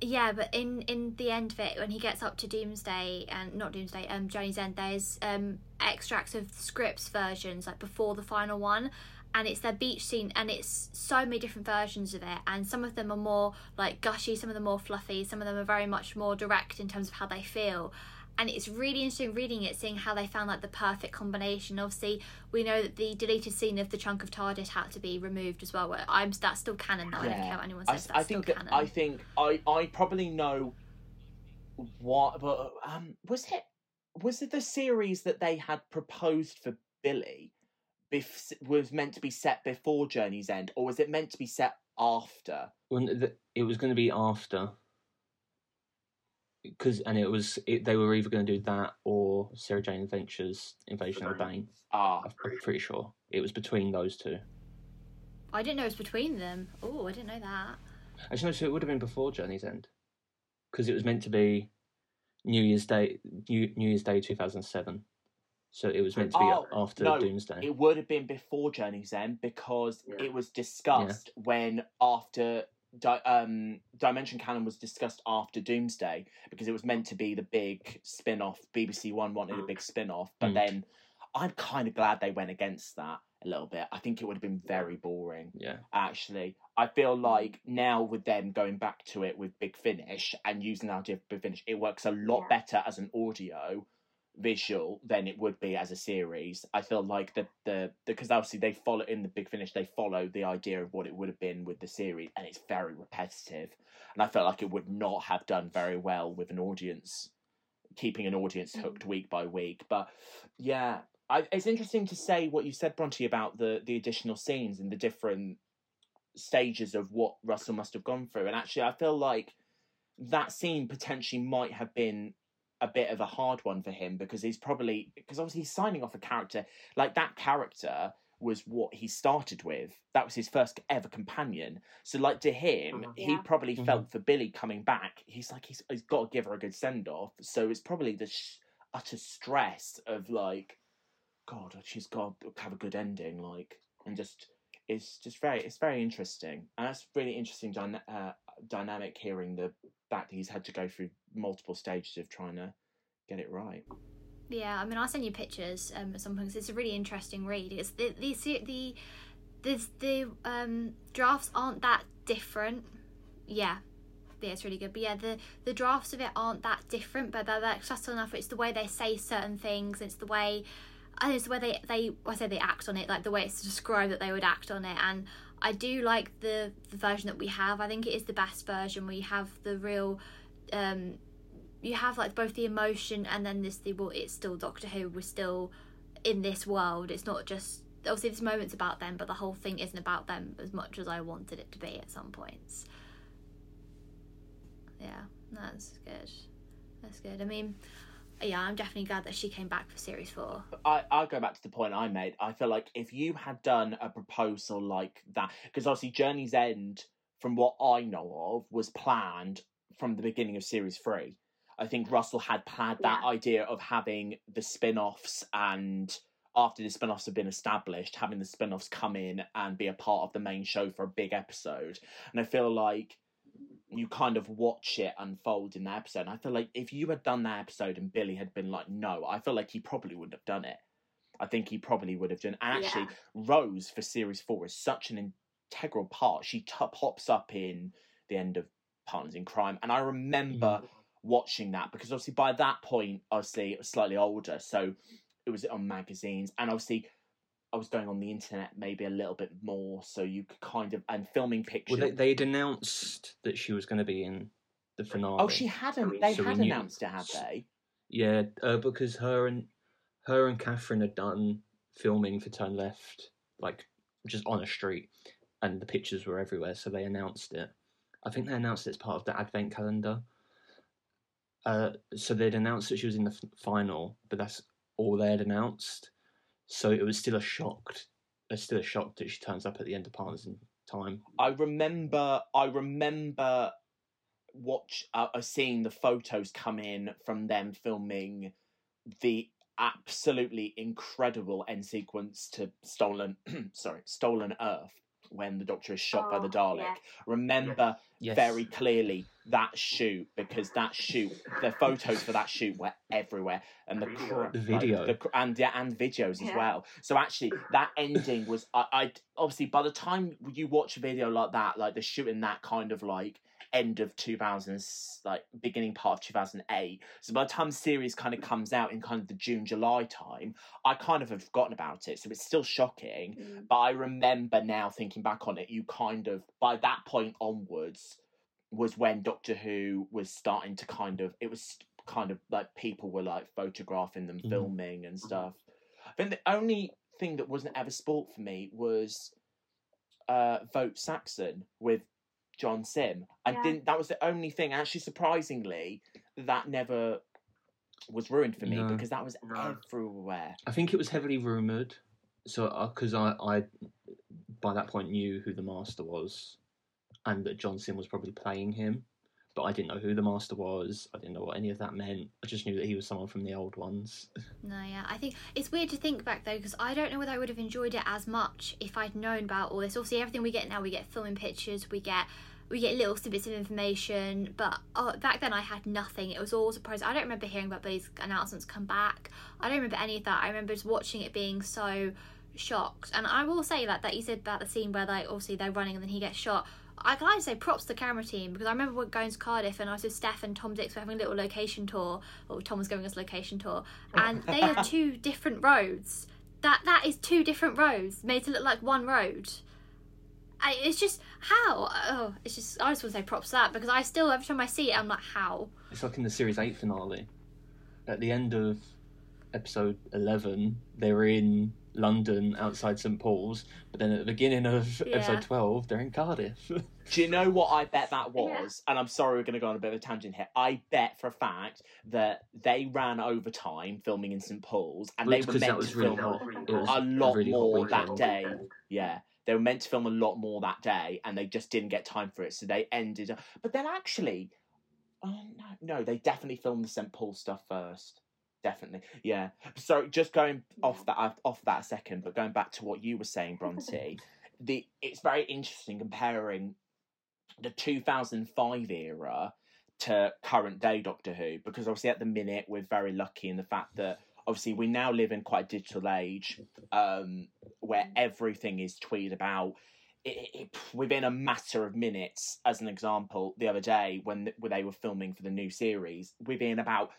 yeah, but in in the end of it, when he gets up to Doomsday and not Doomsday, um, Journey's End, there's um extracts of scripts versions like before the final one, and it's their beach scene, and it's so many different versions of it, and some of them are more like gushy, some of them more fluffy, some of them are very much more direct in terms of how they feel. And it's really interesting reading it, seeing how they found like the perfect combination. Obviously, we know that the deleted scene of the chunk of TARDIS had to be removed as well. I'm that's still canon though. I don't care what anyone I, says. That's I think that canon. I think I I probably know what, but um, was it was it the series that they had proposed for Billie? Bef- was meant to be set before Journey's End, or was it meant to be set after? When the, it was going to be after, because and it was it, they were either going to do that or Sarah Jane Adventures Invasion of the Bane. Ah, I'm pretty sure it was between those two. I didn't know it was between them. Oh, I didn't know that. Actually, no, so it would have been before Journey's End, because it was meant to be New Year's Day, New, New Year's Day, two thousand seven. So it was meant to be Oh, after no, Doomsday. it would have been before Journey's End because Yeah. it was discussed when after Di- um, Dimension Cannon was discussed after Doomsday because it was meant to be the big spin off. BBC One wanted a big spin off, but Mm. then I'm kind of glad they went against that a little bit. I think it would have been very boring Yeah, actually. I feel like now with them going back to it with Big Finish and using the idea of Big Finish, it works a lot Yeah. better as an audio visual than it would be as a series. I feel like that the because obviously they follow in the Big Finish, they follow the idea of what it would have been with the series, and it's very repetitive. And I felt like it would not have done very well with an audience, keeping an audience Mm. hooked week by week. But yeah, I, it's interesting to say what you said, Bronte, about the the additional scenes and the different stages of what Russell must have gone through. And actually, I feel like that scene potentially might have been a bit of a hard one for him because he's probably because obviously he's signing off a character like that character was what he started with. That was his first ever companion. So like to him he Yeah. probably Mhm. felt for billie coming back. He's like he's, he's got to give her a good send off so it's probably the sh- utter stress of like god she's got to have a good ending like and just it's just very it's very interesting. And that's really interesting dyna- uh, dynamic hearing the fact that he's had to go through multiple stages of trying to get it right Yeah, I mean, I'll send you pictures um, at some point it's a really interesting read. It's the the se- the the um drafts aren't that different. Yeah. Yeah, it's really good. But yeah, the the drafts of it aren't that different, but they're like subtle enough. It's the way they say certain things. It's the way, and it's the way they they I say they act on it, like the way it's described that they would act on it. And I do like the the version that we have. I think it is the best version. where you have the real, um, you have like both the emotion and then this the well, it's still Doctor Who. We're still in this world. It's not just obviously this moment's about them, but the whole thing isn't about them as much as I wanted it to be at some points. Yeah, that's good. That's good. I mean, yeah, I'm definitely glad that she came back for series four. I, I'll go back to the point I made. I feel like if you had done a proposal like that, because obviously Journey's End, from what I know of, was planned from the beginning of series three. I think Russell had planned that Yeah. idea of having the spin offs and after the spin offs have been established, having the spin offs come in and be a part of the main show for a big episode. And I feel like you kind of watch it unfold in the episode. And I feel like if you had done that episode and Billie had been like, no, I feel like he probably wouldn't have done it. I think he probably would have done. And actually, Yeah. Rose for series four is such an integral part. She t- pops up in the end of Partners in Crime, and I remember mm. watching that because obviously by that point, obviously it was slightly older, so it was on magazines, and obviously I was going on the internet maybe a little bit more, so you could kind of and filming pictures. Well, they, they'd announced that she was going to be in the finale. oh, she hadn't. They So had announced it, had they? Yeah, uh, because her and her and Catherine had done filming for Turn Left, like just on a street, and the pictures were everywhere. So they announced it. I think they announced it as part of the advent calendar. Uh, so they'd announced that she was in the f- final, but that's all they had announced. So it was still a shock. It's still a shock that she turns up at the end of Partners in Time. I remember. I remember watch uh, uh, seeing the photos come in from them filming the absolutely incredible end sequence to stolen sorry stolen earth when the doctor is shot by the Oh, dalek yeah. remember Yes. very clearly that shoot because that shoot the photos for that shoot were everywhere and the, cr- video. like, the cr- and yeah and videos as well so actually that ending was I, I obviously by the time you watch a video like that like the shooting that kind of like end of 2000 like beginning part of 2008 so by the time the series kind of comes out in kind of the june july time i kind of have forgotten about it so it's still shocking Mm. but I remember now thinking back on it, you kind of by that point onwards was when Doctor Who was starting to kind of it was kind of like people were like photographing them, Mhm. filming and stuff. I think the only thing that wasn't ever sport for me was uh Vote Saxon with John Simm. I Yeah. didn't that was the only thing actually surprisingly that never was ruined for me No. because that was No. everywhere. I think it was heavily rumored. So, uh, because I, I, by that point knew who the master was, and that John Simm was probably playing him, but I didn't know who the master was. I didn't know what any of that meant. I just knew that he was someone from the old ones. No, yeah, I think it's weird to think back though because I don't know whether I would have enjoyed it as much if I'd known about all this. Obviously, everything we get now, we get filming pictures, we get we get little snippets of information, but oh, back then I had nothing. It was all surprise. I don't remember hearing about these announcements come back. I don't remember any of that. I remember just watching it being so shocked. And I will say that that you said about the scene where like obviously they're running and then he gets shot. I can either say props to the camera team because I remember going to Cardiff and I was with Steph and Tom Dix were having a little location tour, or Tom was giving us a location tour, and they are two different roads. That that is two different roads made to look like one road. I, it's just how oh it's just I just want to say props to that because I still every time I see it I'm like how It's like in the series eight finale. At the end of episode eleven, they're in London outside St Paul's, but then at the beginning of Yeah. episode twelve, they're in Cardiff. Do you know what I bet that Yeah. was? And I'm sorry we're going to go on a bit of a tangent here. I bet for a fact that they ran overtime filming in St Paul's and Well, they were were 'cause that meant was to really film hot. A lot really hot more that weekend. day. Yeah. They were meant to film a lot more that day and they just didn't get time for it. So they ended up. But then actually, oh, no, no, they definitely filmed the St. Paul stuff first. Definitely. Yeah. So just going off that off that a second, but going back to what you were saying, Bronte, the it's very interesting comparing the 2005 era to current day Doctor Who because obviously at the minute we're very lucky in the fact that obviously we now live in quite a digital age um, where everything is tweeted about it, it, within a matter of minutes. As an example, the other day when, when they were filming for the new series, within about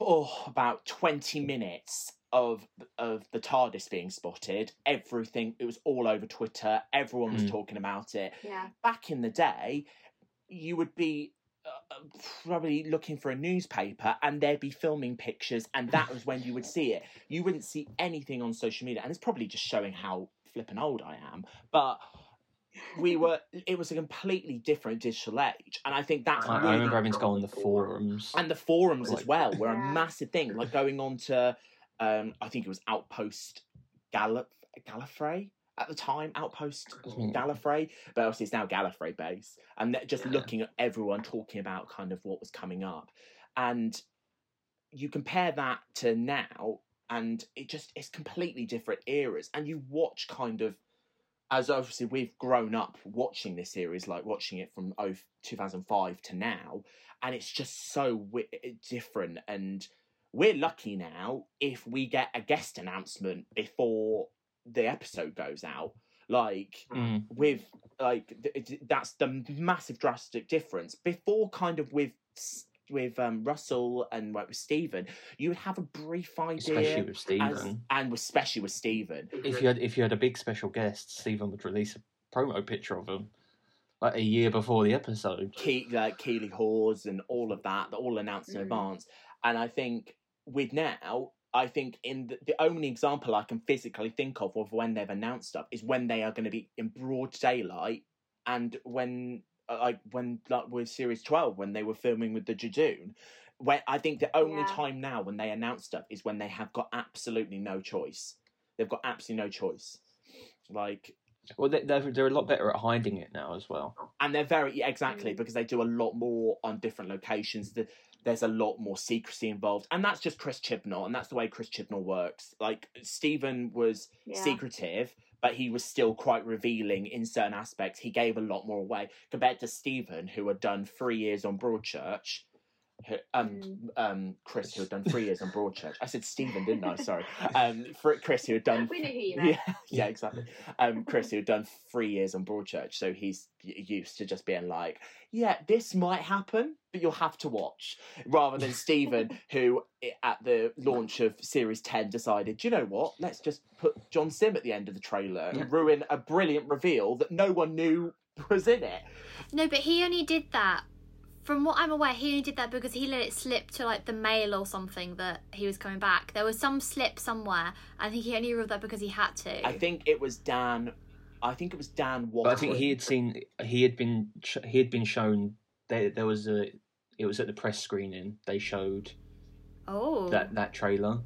oh about twenty minutes of of the TARDIS being spotted, everything it was all over Twitter. Everyone was Mm. talking about it. Yeah. Back in the day, you would be uh, probably looking for a newspaper and they'd be filming pictures and that was when you would see it you wouldn't see anything on social media and it's probably just showing how flippin' old i am but we were it was a completely different digital age and i think that's I, really I remember having to go on the forums. and the forums as well were Yeah. a massive thing like going on to um i think it was outpost Gallif- gallifrey at the time outpost gallifrey but obviously it's now gallifrey base and just Yeah. looking at everyone talking about kind of what was coming up and you compare that to now and it just it's completely different eras and you watch kind of as obviously we've grown up watching this series like watching it from oh, 2005 to now and it's just so wi- different. And we're lucky now if we get a guest announcement before the episode goes out. Like Mm. with like th- th- that's the massive drastic difference. Before kind of with with um russell and like with steven you would have a brief idea. Especially idea with as, Steven. and especially with steven If you had if you had a big special guest, Steven would release a promo picture of him like a year before the episode. Ke- like Keeley Hawes and all of that, they're all announced in Mm. advance. And I think with now, I think in the, the only example I can physically think of of when they've announced stuff is when they are going to be in broad daylight, and when like when like with series twelve when they were filming with the Judoon. When I think the only Yeah. time now when they announce stuff is when they have got absolutely no choice. They've got absolutely no choice. Like Well, they, they're they're a lot better at hiding it now as well. and they're very yeah, exactly Mm. because they do a lot more on different locations. The, there's a lot more secrecy involved, and that's just Chris Chibnall, and that's the way Chris Chibnall works. Like Steven was Yeah. secretive, but he was still quite revealing in certain aspects. He gave a lot more away compared to Steven, who had done three years on Broadchurch. Who- Um, Mm. um, Chris, who had done three years on Broadchurch. I said Steven, didn't I? Sorry. Um, for Chris, who had done We knew who you meant. yeah, yeah, exactly. Um, Chris, who had done three years on Broadchurch, so he's used to just being like, "Yeah, this might happen, but you'll have to watch." Rather than Steven, who at the launch of Series Ten decided, "Do you know what? Let's just put John Simm at the end of the trailer Yeah. and ruin a brilliant reveal that no one knew was in it." No, but he only did that. From what I'm aware, he only did that because he let it slip to like the mail or something that he was coming back. There was some slip somewhere. I think he only revealed that because he had to. I think it was Dan. I think it was Dan Watson. But I think he had seen he had been he had been shown there there was a it was at the press screening they showed oh, that that trailer,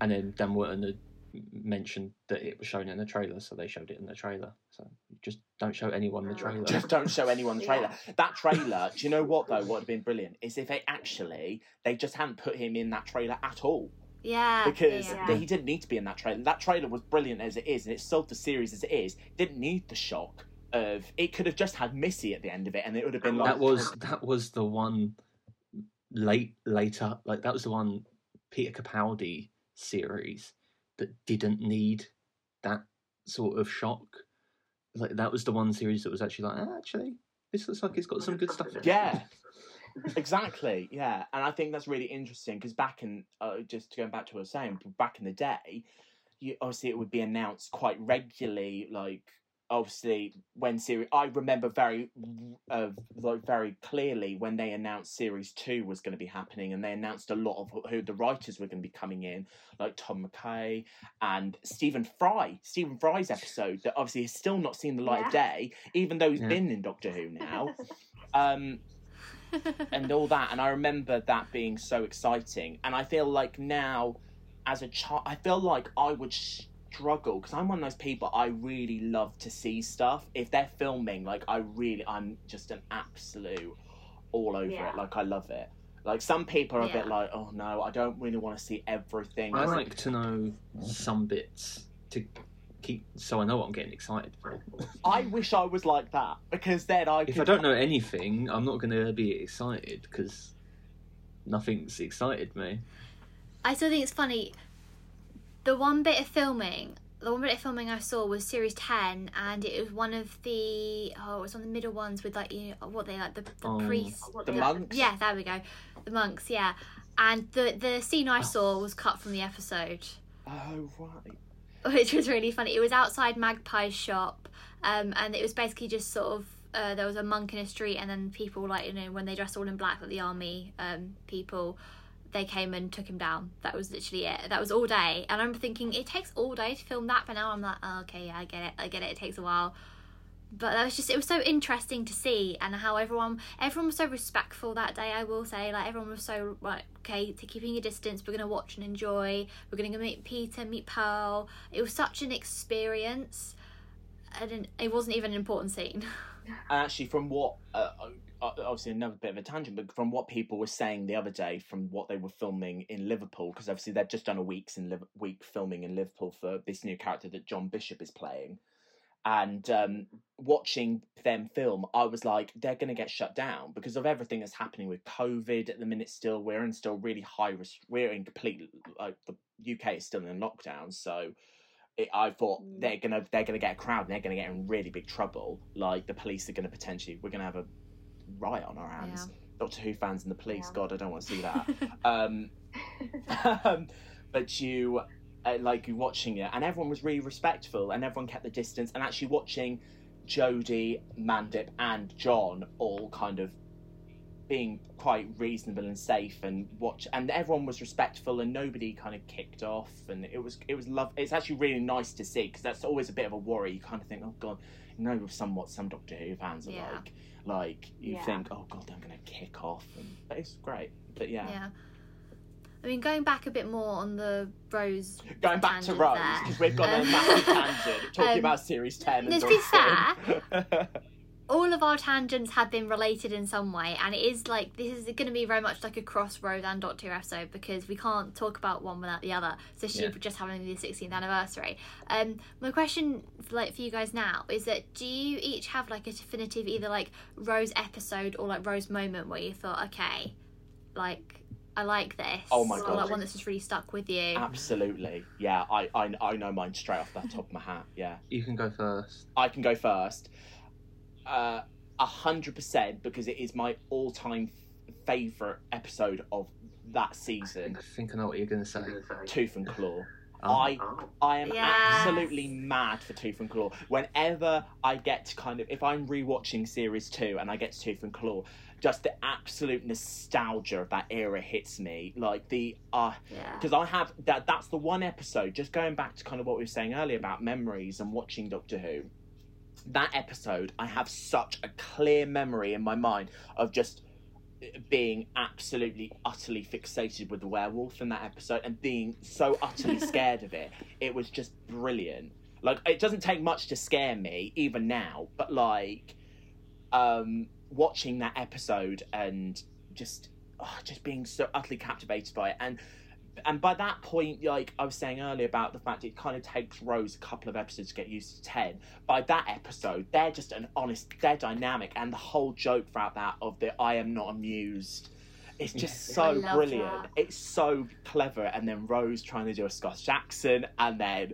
and then Dan Wharton had mentioned that it was shown in the trailer, so they showed it in the trailer. So just don't show anyone the trailer. Just don't show anyone the trailer. Yeah. That trailer, do you know what though? What would have been brilliant is if they actually they just hadn't put him in that trailer at all yeah, because yeah. Yeah. he didn't need to be in that trailer. That trailer was brilliant as it is, and it sold the series as it is. Didn't need the shock of it. Could have just had Missy at the end of it, and it would have been like that was that was the one late later like that was the one Peter Capaldi series that didn't need that sort of shock. Like that was the one series that was actually like, ah, actually, this looks like it's got some good stuff. in it." Yeah. exactly yeah and i think that's really interesting because back in uh, just going back to what i was saying back in the day you obviously it would be announced quite regularly like obviously when series i remember very uh, like very clearly when they announced series 2 was going to be happening and they announced a lot of who the writers were going to be coming in like tom mckay and stephen fry stephen fry's episode that obviously has still not seen the light of day even though he's Yeah. been in doctor who now um and all that and i remember that being so exciting and i feel like now as a child i feel like i would struggle because i'm one of those people i really love to see stuff if they're filming like i really i'm just an absolute all over Yeah. it like i love it like some people are a bit like oh no i don't really want to see everything I like to know some bits to keep so I know what I'm getting excited for. i wish i was like that because then i If could I don't know anything, I'm not going to be excited because nothing's excited me. I still think it's funny. The one bit of filming, the one bit of filming I saw was series ten, and it was one of the oh, it was one of the middle ones with like you know what they like the, the Oh. priests, The like- monks? Yeah, there we go, the monks. Yeah, and the the scene I saw was cut from the episode. Oh right. which was really funny. It was outside Magpie's shop, um, and it was basically just sort of uh, there was a monk in a street, and then people like you know when they dressed all in black, like the army um, people, they came and took him down. That was literally it. That was all day, and I'm thinking it takes all day to film that, but now I'm like, oh, okay, yeah, I get it, I get it. It takes a while. But that was just it was so interesting to see and how everyone everyone was so respectful that day I will say like everyone was so like okay to keeping a distance we're gonna watch and enjoy we're gonna go meet Peter meet Pearl it was such an experience and it wasn't even an important scene And actually, from what uh, obviously another bit of a tangent, but from what people were saying the other day, from what they were filming in Liverpool, because obviously they've just done a week's in Liv- week filming in Liverpool for this new character that John Bishop is playing, and um, watching them film, I was like, they're going to get shut down because of everything that's happening with COVID at the minute. Still, we're in still really high risk. We're in complete like the UK is still in lockdown, so I thought Mm. they're gonna they're gonna get a crowd and they're gonna get in really big trouble. Like the police are gonna potentially we're gonna have a riot on our hands. Doctor Who fans and the police, Yeah. God, I don't want to see that. um, um, but you uh, like you watching it, and everyone was really respectful, and everyone kept the distance, and actually watching Jodie, Mandip, and John all kind of being quite reasonable and safe and watch and everyone was respectful and nobody kind of kicked off and it was it was love it's actually really nice to see because that's always a bit of a worry you kind of think oh god you know somewhat some doctor who fans are Yeah. like like you Yeah. think oh god i'm gonna kick off and but it's great but yeah, yeah I mean going back a bit more on the Rose going back to rose because we've got a Um, massive tangent talking um, about series 10 and to be Who. all of our tangents have been related in some way and it is like this is going to be very much like a crossroad and Doctor Who episode because we can't talk about one without the other so she Yeah. just having the 16th anniversary um my question like for you guys now is that do you each have like a definitive either like Rose episode or like Rose moment where you thought okay like I like this Oh my or God. like one that's just really stuck with you absolutely yeah I, I i know mine straight off the top of my hat yeah You can go first. I can go first. Uh, A hundred percent because it is my all-time favorite episode of that season. I season. think I know what you're going to say. Tooth and Claw. Oh. I I am Yes. absolutely mad for Tooth and Claw. Whenever I get to kind of if I'm rewatching series two and I get to Tooth and Claw, just the absolute nostalgia of that era hits me. Like the uh yeah because I have that. That's the one episode. Just going back to kind of what we were saying earlier about memories and watching Doctor Who. That episode, I have such a clear memory in my mind of just being absolutely utterly fixated with the werewolf in that episode and being so utterly scared of it. It was just brilliant. Like it doesn't take much to scare me even now, but like um watching that episode and just oh, just being so utterly captivated by it and and by that point like i was saying earlier about the fact it kind of takes rose a couple of episodes to get used to 10 by that episode they're just an honest they're dynamic and the whole joke throughout that of the i am not amused it's just so brilliant. that. it's so clever and then rose trying to do a scottish accent and then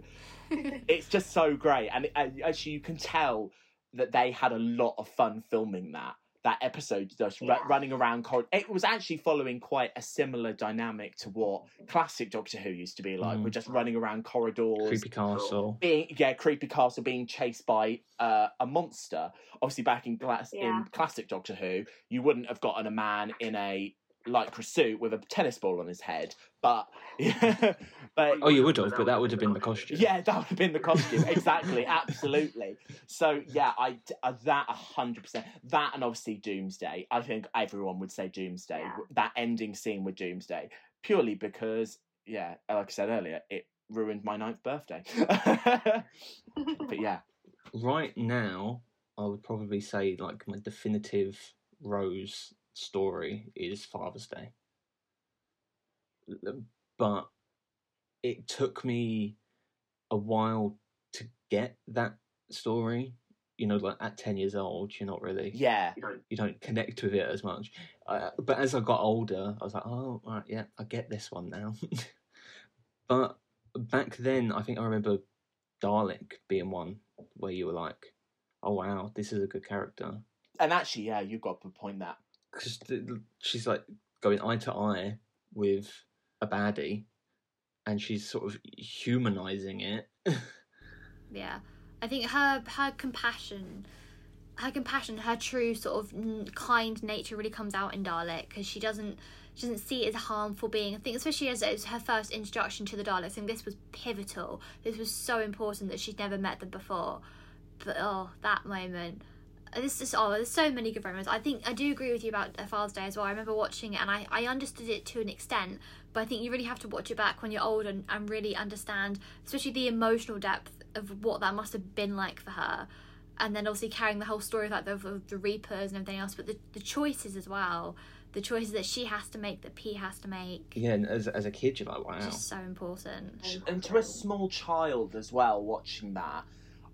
it's just so great and, uh, and actually you can tell that they had a lot of fun filming that that episode just ru- Yeah. running around corridor it was actually following quite a similar dynamic to what classic doctor who used to be like Mm. we're just running around corridors Creepy Castle. being yeah creepy castle being chased by uh, a monster obviously back in glass Yeah. in classic doctor who you wouldn't have gotten a man in a lycra suit with a tennis ball on his head but yeah, but Oh, you would have, but that would have been the costume. yeah, that would have been the costume. exactly, absolutely. So yeah, I uh, that a hundred percent. That and obviously Doomsday. I think everyone would say Doomsday. Yeah. That ending scene with Doomsday, purely because yeah, like I said earlier, it ruined my ninth birthday. but yeah, Right now, I would probably say like my definitive Rose story is Father's Day. But it took me a while to get that story you know, like at ten years old, you're not really Yeah, You don't. you don't connect with it as much. Uh, but as I got older, I was like, oh, right, yeah, I get this one now. but back then, I think I remember Dalek being one where you were like, oh wow, this is a good character and actually, yeah, you've got to point that. Because she's like going eye to eye with a baddie, and she's sort of humanizing it. Yeah, I think her her compassion, her compassion, her true sort of kind nature really comes out in Dalek because she doesn't she doesn't see it as a harmful being. I think especially as it was her first introduction to the Daleks, I think this was pivotal. This was so important that she'd never met them before. But oh, that moment. This is oh, there's so many good moments. I think I do agree with you about uh, Father's Day as well. I remember watching it and I, I understood it to an extent, but I think you really have to watch it back when you're old and, and really understand, especially the emotional depth of what that must have been like for her. And then obviously carrying the whole story of like the, of the Reapers and everything else, but the, the choices as well, the choices that she has to make, that P has to make, yeah, and as as a kid, you're like, wow. just so important. And to a small child as well, watching that,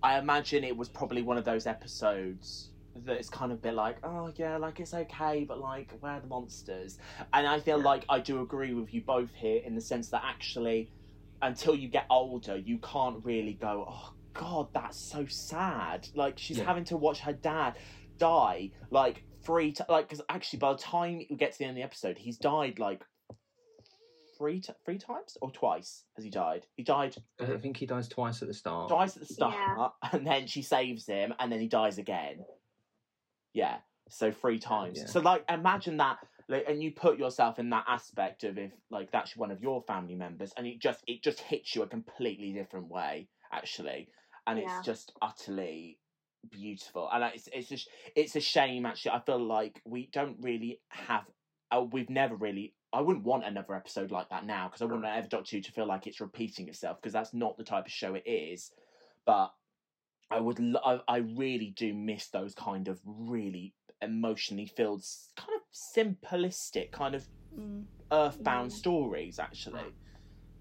I imagine it was probably one of those episodes that it's kind of a bit like, oh yeah, like it's okay, but like where are the monsters? And I feel Yeah. like I do agree with you both here in the sense that actually, until you get older, you can't really go, oh god, that's so sad. Like she's Yeah. having to watch her dad die like three times. Like because actually, by the time we get to the end of the episode, he's died like. Three, t- three times or twice has he died? He died I think he dies twice at the start. dies at the start, Yeah. and then she saves him, and then he dies again. Yeah, so three times. Yeah. So like, imagine that, like, and you put yourself in that aspect of if like that's one of your family members, and it just it just hits you a completely different way, actually, and Yeah. it's just utterly beautiful, and it's it's just it's a shame actually. I feel like we don't really have, uh, we've never really. I wouldn't want another episode like that now because I wouldn't want ever Doctor Who to feel like it's repeating itself because that's not the type of show it is. But I would, lo- I, I really do miss those kind of really emotionally filled, kind of simplistic, kind of Mm. earthbound Mm. stories. Actually,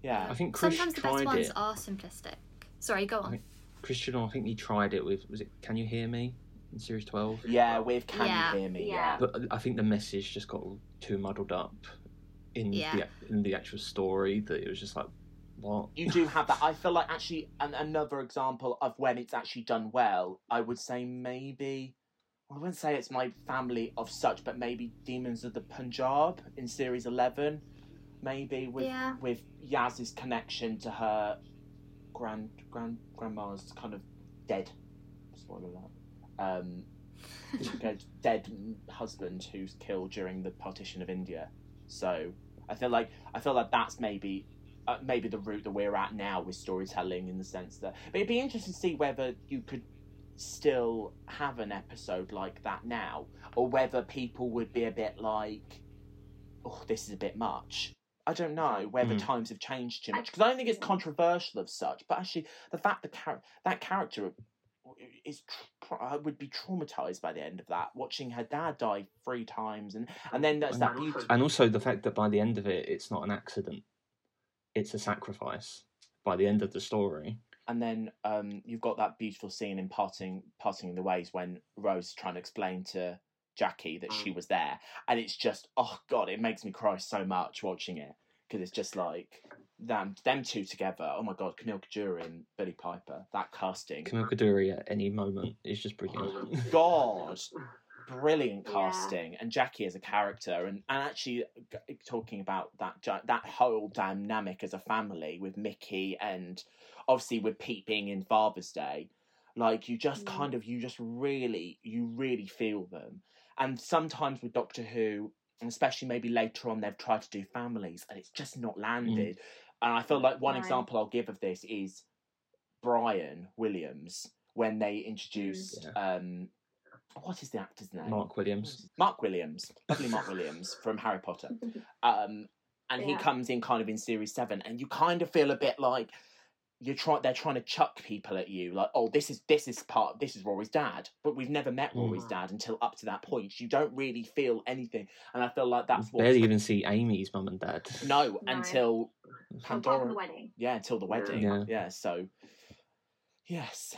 yeah. I think Chris Sometimes the tried best ones it. are simplistic. Sorry, go on. I- Christian, I think he tried it with was it Can You Hear Me in series twelve? Yeah, with Can Yeah. You Hear Me? Yeah. But I think the message just got too muddled up in Yeah. the in the actual story that it was just like what? you do have that. I feel like actually an, another example of when it's actually done well. I would say maybe I wouldn't say it's my family of such, but maybe Demons of the Punjab in series eleven, maybe with Yeah. with Yaz's connection to her grand grand grandma's kind of dead. Spoiler alert. Um, dead- dead husband who's killed during the partition of India. So I feel like I feel like that's maybe uh, maybe the route that we're at now with storytelling in the sense that but it'd be interesting to see whether you could still have an episode like that now or whether people would be a bit like oh this is a bit much i don't know whether Mm. times have changed too much because i don't think it's controversial of such but actually the fact the char- that character is tra- would be traumatized by the end of that watching her dad die three times and and then that's that also- beauty And also the fact that by the end of it, it's not an accident; it's a sacrifice. By the end of the story, and then um, you've got that beautiful scene in parting parting the ways when Rose is trying to explain to Jackie that she Mm. was there, and it's just oh god, it makes me cry so much watching it because it's just like them them two together. Oh my god, Camille Coduri and Billie Piper, that casting, Camille Coduri at any moment is just brilliant. God, brilliant Yeah. casting, and Jackie as a character, and and actually g- talking about that that whole dynamic as a family with Mickey and obviously with Pete being in Father's Day, like you just Mm. kind of you just really you really feel them, and sometimes with Doctor Who, and especially maybe later on, they've tried to do families, and it's just not landed. And I feel like one Right. example I'll give of this is Brian Williams when they introduced um what is the actor's name? Mark Williams. Mark Williams, lovely Mark Williams from Harry Potter. Um, and he comes in kind of in series seven, and you kind of feel a bit like you're trying. They're trying to chuck people at you, like, oh, this is this is part. This is Rory's dad, but we've never met Mm. Rory's dad until up to that point. You don't really feel anything, and I feel like that's what. Barely even see Amy's mum and dad. No, No. until Apart from Pandora. the wedding. Yeah, until the wedding. Yeah. Yeah. so yes.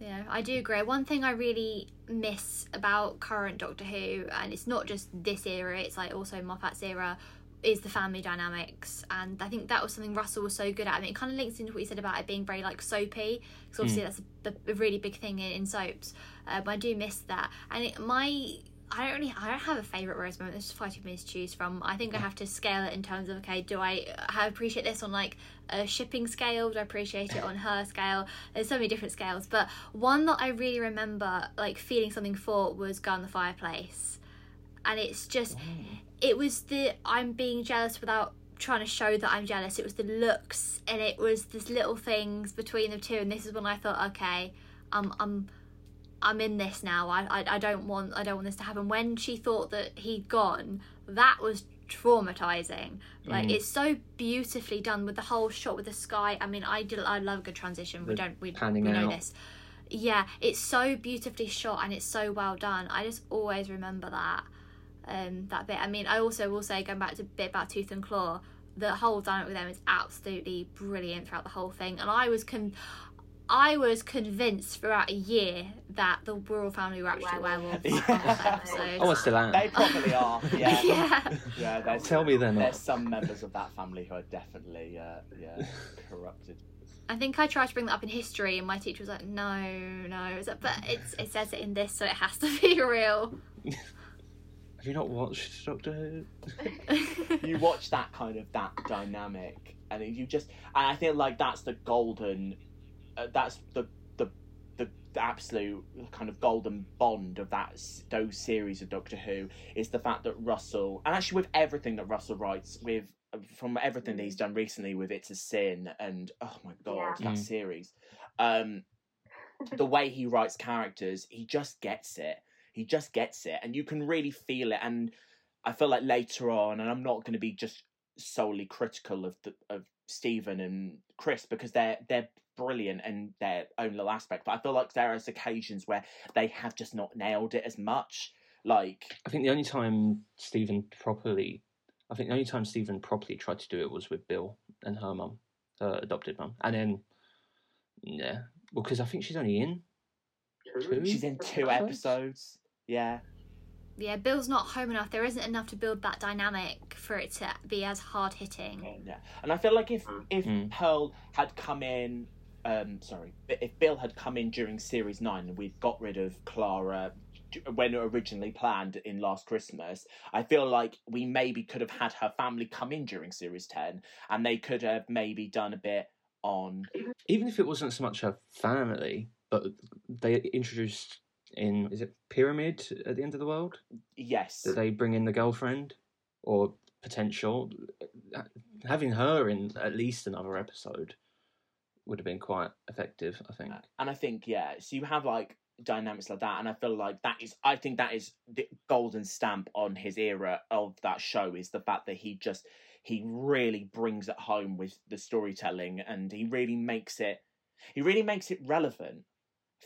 Yeah, I do agree. One thing I really miss about current Doctor Who, and it's not just this era, it's like also Moffat's era, is the family dynamics. And I think that was something Russell was so good at. I mean, it kind of links into what you said about it being very like soapy, because obviously that's a, a really big thing in, in soaps. Uh, but I do miss that. And it, my I don't really, I don't have a favorite rose moment. There's far too many to choose from. I think I have to scale it in terms of okay, do I, I appreciate this on like a shipping scale? Do I appreciate it on her scale? There's so many different scales, but one that I really remember like feeling something for was "Gun the Fireplace," and it's just, oh. it was the I'm being jealous without trying to show that I'm jealous. It was the looks and it was this little things between the two, and this is when I thought, okay, I'm I'm I'm in this now. I, I I don't want I don't want this to happen. When she thought that he'd gone, that was traumatizing. Like Mm. it's so beautifully done with the whole shot with the sky. I mean, I did I love a good transition. we don't we, we know out. this. Yeah, it's so beautifully shot and it's so well done. I just always remember that um that bit. I mean, I also will say going back to a bit about Tooth and Claw, the whole dynamic with them is absolutely brilliant throughout the whole thing. And I was con- I was convinced throughout a year that the royal family were actually werewolves. in this episode. Oh, I still am. They probably are. Yeah. yeah. Yeah. Tell me they're. There's some members of that family who are definitely uh, yeah corrupted. I think I tried to bring that up in history, and my teacher was like, "No, no," It's like, but it's it says it in this, so it has to be real. Have you not watched Doctor Who? you watch that kind of that dynamic and you just and i feel like that's the golden that's the, the the the absolute kind of golden bond of that those series of doctor who is the fact that russell and actually with everything that russell writes with from everything that he's done recently with it's a sin and oh my god Yeah. that Mm. series um the way he writes characters he just gets it he just gets it and you can really feel it and I feel like later on, and I'm not going to be just solely critical of the of Steven and Chris because they're they're brilliant in their own little aspect. But I feel like there is occasions where they have just not nailed it as much. Like I think the only time Steven properly, I think the only time Steven properly tried to do it was with Bill and her mum, her adopted mum, and then yeah, well, because I think she's only in two. she's in two episodes. Yeah, yeah, Bill's not home enough. There isn't enough to build that dynamic for it to be as hard hitting. yeah. And I feel like if if Mm. Pearl had come in. Um, sorry, if Bill had come in during series nine and we'd got rid of Clara when originally planned in Last Christmas, I feel like we maybe could have had her family come in during series 10 and they could have maybe done a bit on. Even if it wasn't so much her family, but they introduced in is it Pyramid at the end of the world Yes. that they bring in the girlfriend or potential. Having her in at least another episode would have been quite effective. I think. And I think, yeah, so you have like dynamics like that, and I feel like that is, I think that is the golden stamp on his era of that show is the fact that he just, he really brings it home with the storytelling and he really makes it, he really makes it relevant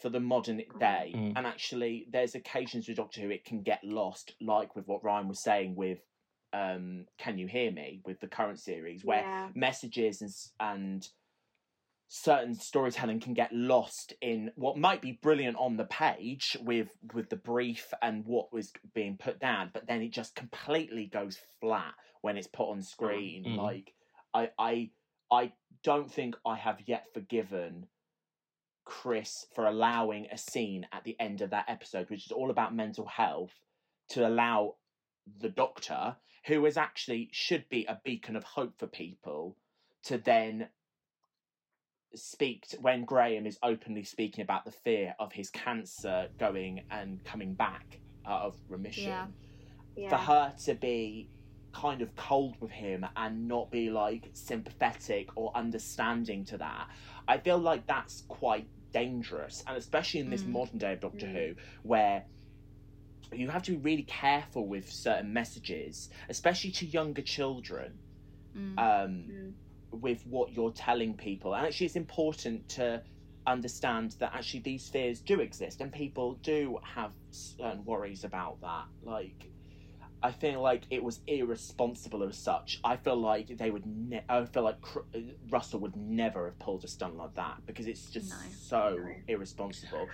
for the modern day. Mm. And actually, there's occasions with Doctor Who it can get lost, like with what Ryan was saying with. Um, can you hear me with the current series where Yeah. messages and and certain storytelling can get lost in what might be brilliant on the page with with the brief and what was being put down but then it just completely goes flat when it's put on screen Mm. like i i i don't think i have yet forgiven chris for allowing a scene at the end of that episode which is all about mental health to allow the doctor who is actually should be a beacon of hope for people to then speak to, when Graham is openly speaking about the fear of his cancer going and coming back out of remission. Yeah. Yeah. For her to be kind of cold with him and not be like sympathetic or understanding to that, I feel like that's quite dangerous, and especially in this Mm. modern day of Doctor Mm. Who, where you have to be really careful with certain messages, especially to younger children Mm. um, Mm. With what you're telling people. And actually, it's important to understand that actually these fears do exist and people do have certain worries about that. Like, I feel like it was irresponsible as such. I feel like they would. Ne- I feel like Cr- uh, Russell would never have pulled a stunt like that because it's just No. so irresponsible.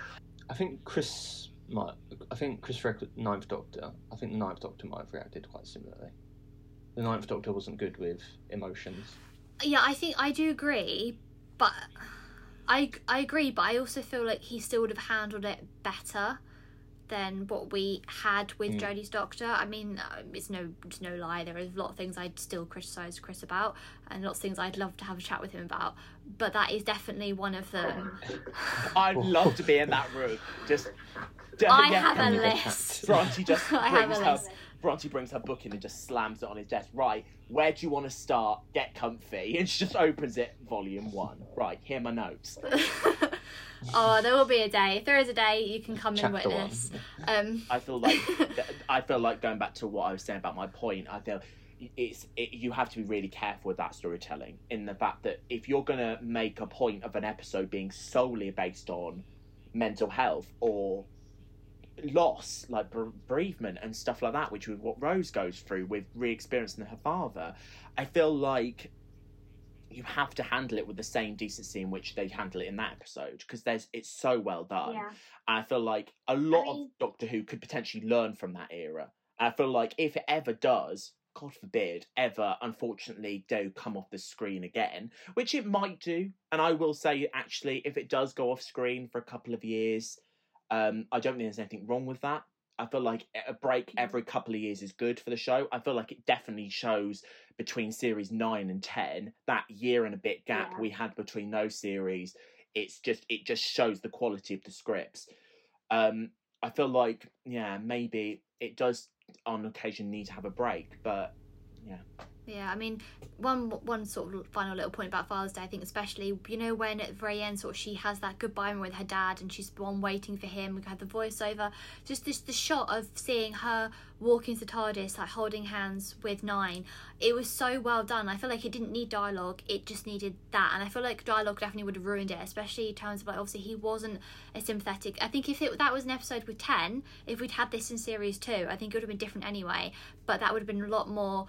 I think Chris might. I think Chris read Ninth Doctor. I think the Ninth Doctor might have reacted quite similarly. The Ninth Doctor wasn't good with emotions. Yeah, I think I do agree, but I I agree, but I also feel like he still would have handled it better than what we had with Mm. Jodie's Doctor. I mean, uh, it's no it's no lie. There is a lot of things I'd still criticise Chris about, and lots of things I'd love to have a chat with him about. But that is definitely one of them. I'd love to be in that room. Just. I have a can you get list. Bronte just I have brings a list. Bronte brings her book in and just slams it on his desk. Right, where do you want to start? Get comfy. And she just opens it, volume one. Right, here are my notes. oh, there will be a day. If there is a day, you can come and Chapter one. witness. Um, I feel like I feel like going back to what I was saying about my point. I feel it's it, you have to be really careful with that storytelling in the fact that if you're going to make a point of an episode being solely based on mental health or loss like bereavement and stuff like that which is what rose goes through with re-experiencing her father i feel like you have to handle it with the same decency in which they handle it in that episode because there's it's so well done Yeah. and I feel like a lot mean- of Doctor Who could potentially learn from that era. I feel like if it ever does, God forbid, ever unfortunately do come off the screen again, which it might do. And I will say, actually, if it does go off screen for a couple of years, um, I don't think there's anything wrong with that. I feel like a break Mhm. every couple of years is good for the show. I feel like it definitely shows between series nine and ten that year and a bit gap Yeah. we had between those series. It's just it just shows the quality of the scripts. Um, I feel like yeah maybe it does on occasion need to have a break, but Yeah, I mean, one one sort of final little point about Father's Day, I think especially, you know, when at the very end, sort of, she has that goodbye with her dad, and she's one waiting for him. We had the voiceover, just this the shot of seeing her walking to TARDIS, like holding hands with Nine. It was so well done. I feel like it didn't need dialogue; it just needed that, and I feel like dialogue definitely would have ruined it, especially in terms of like obviously he wasn't a sympathetic. I think if it that was an episode with ten, if we'd had this in series two, I think it would have been different anyway. But that would have been a lot more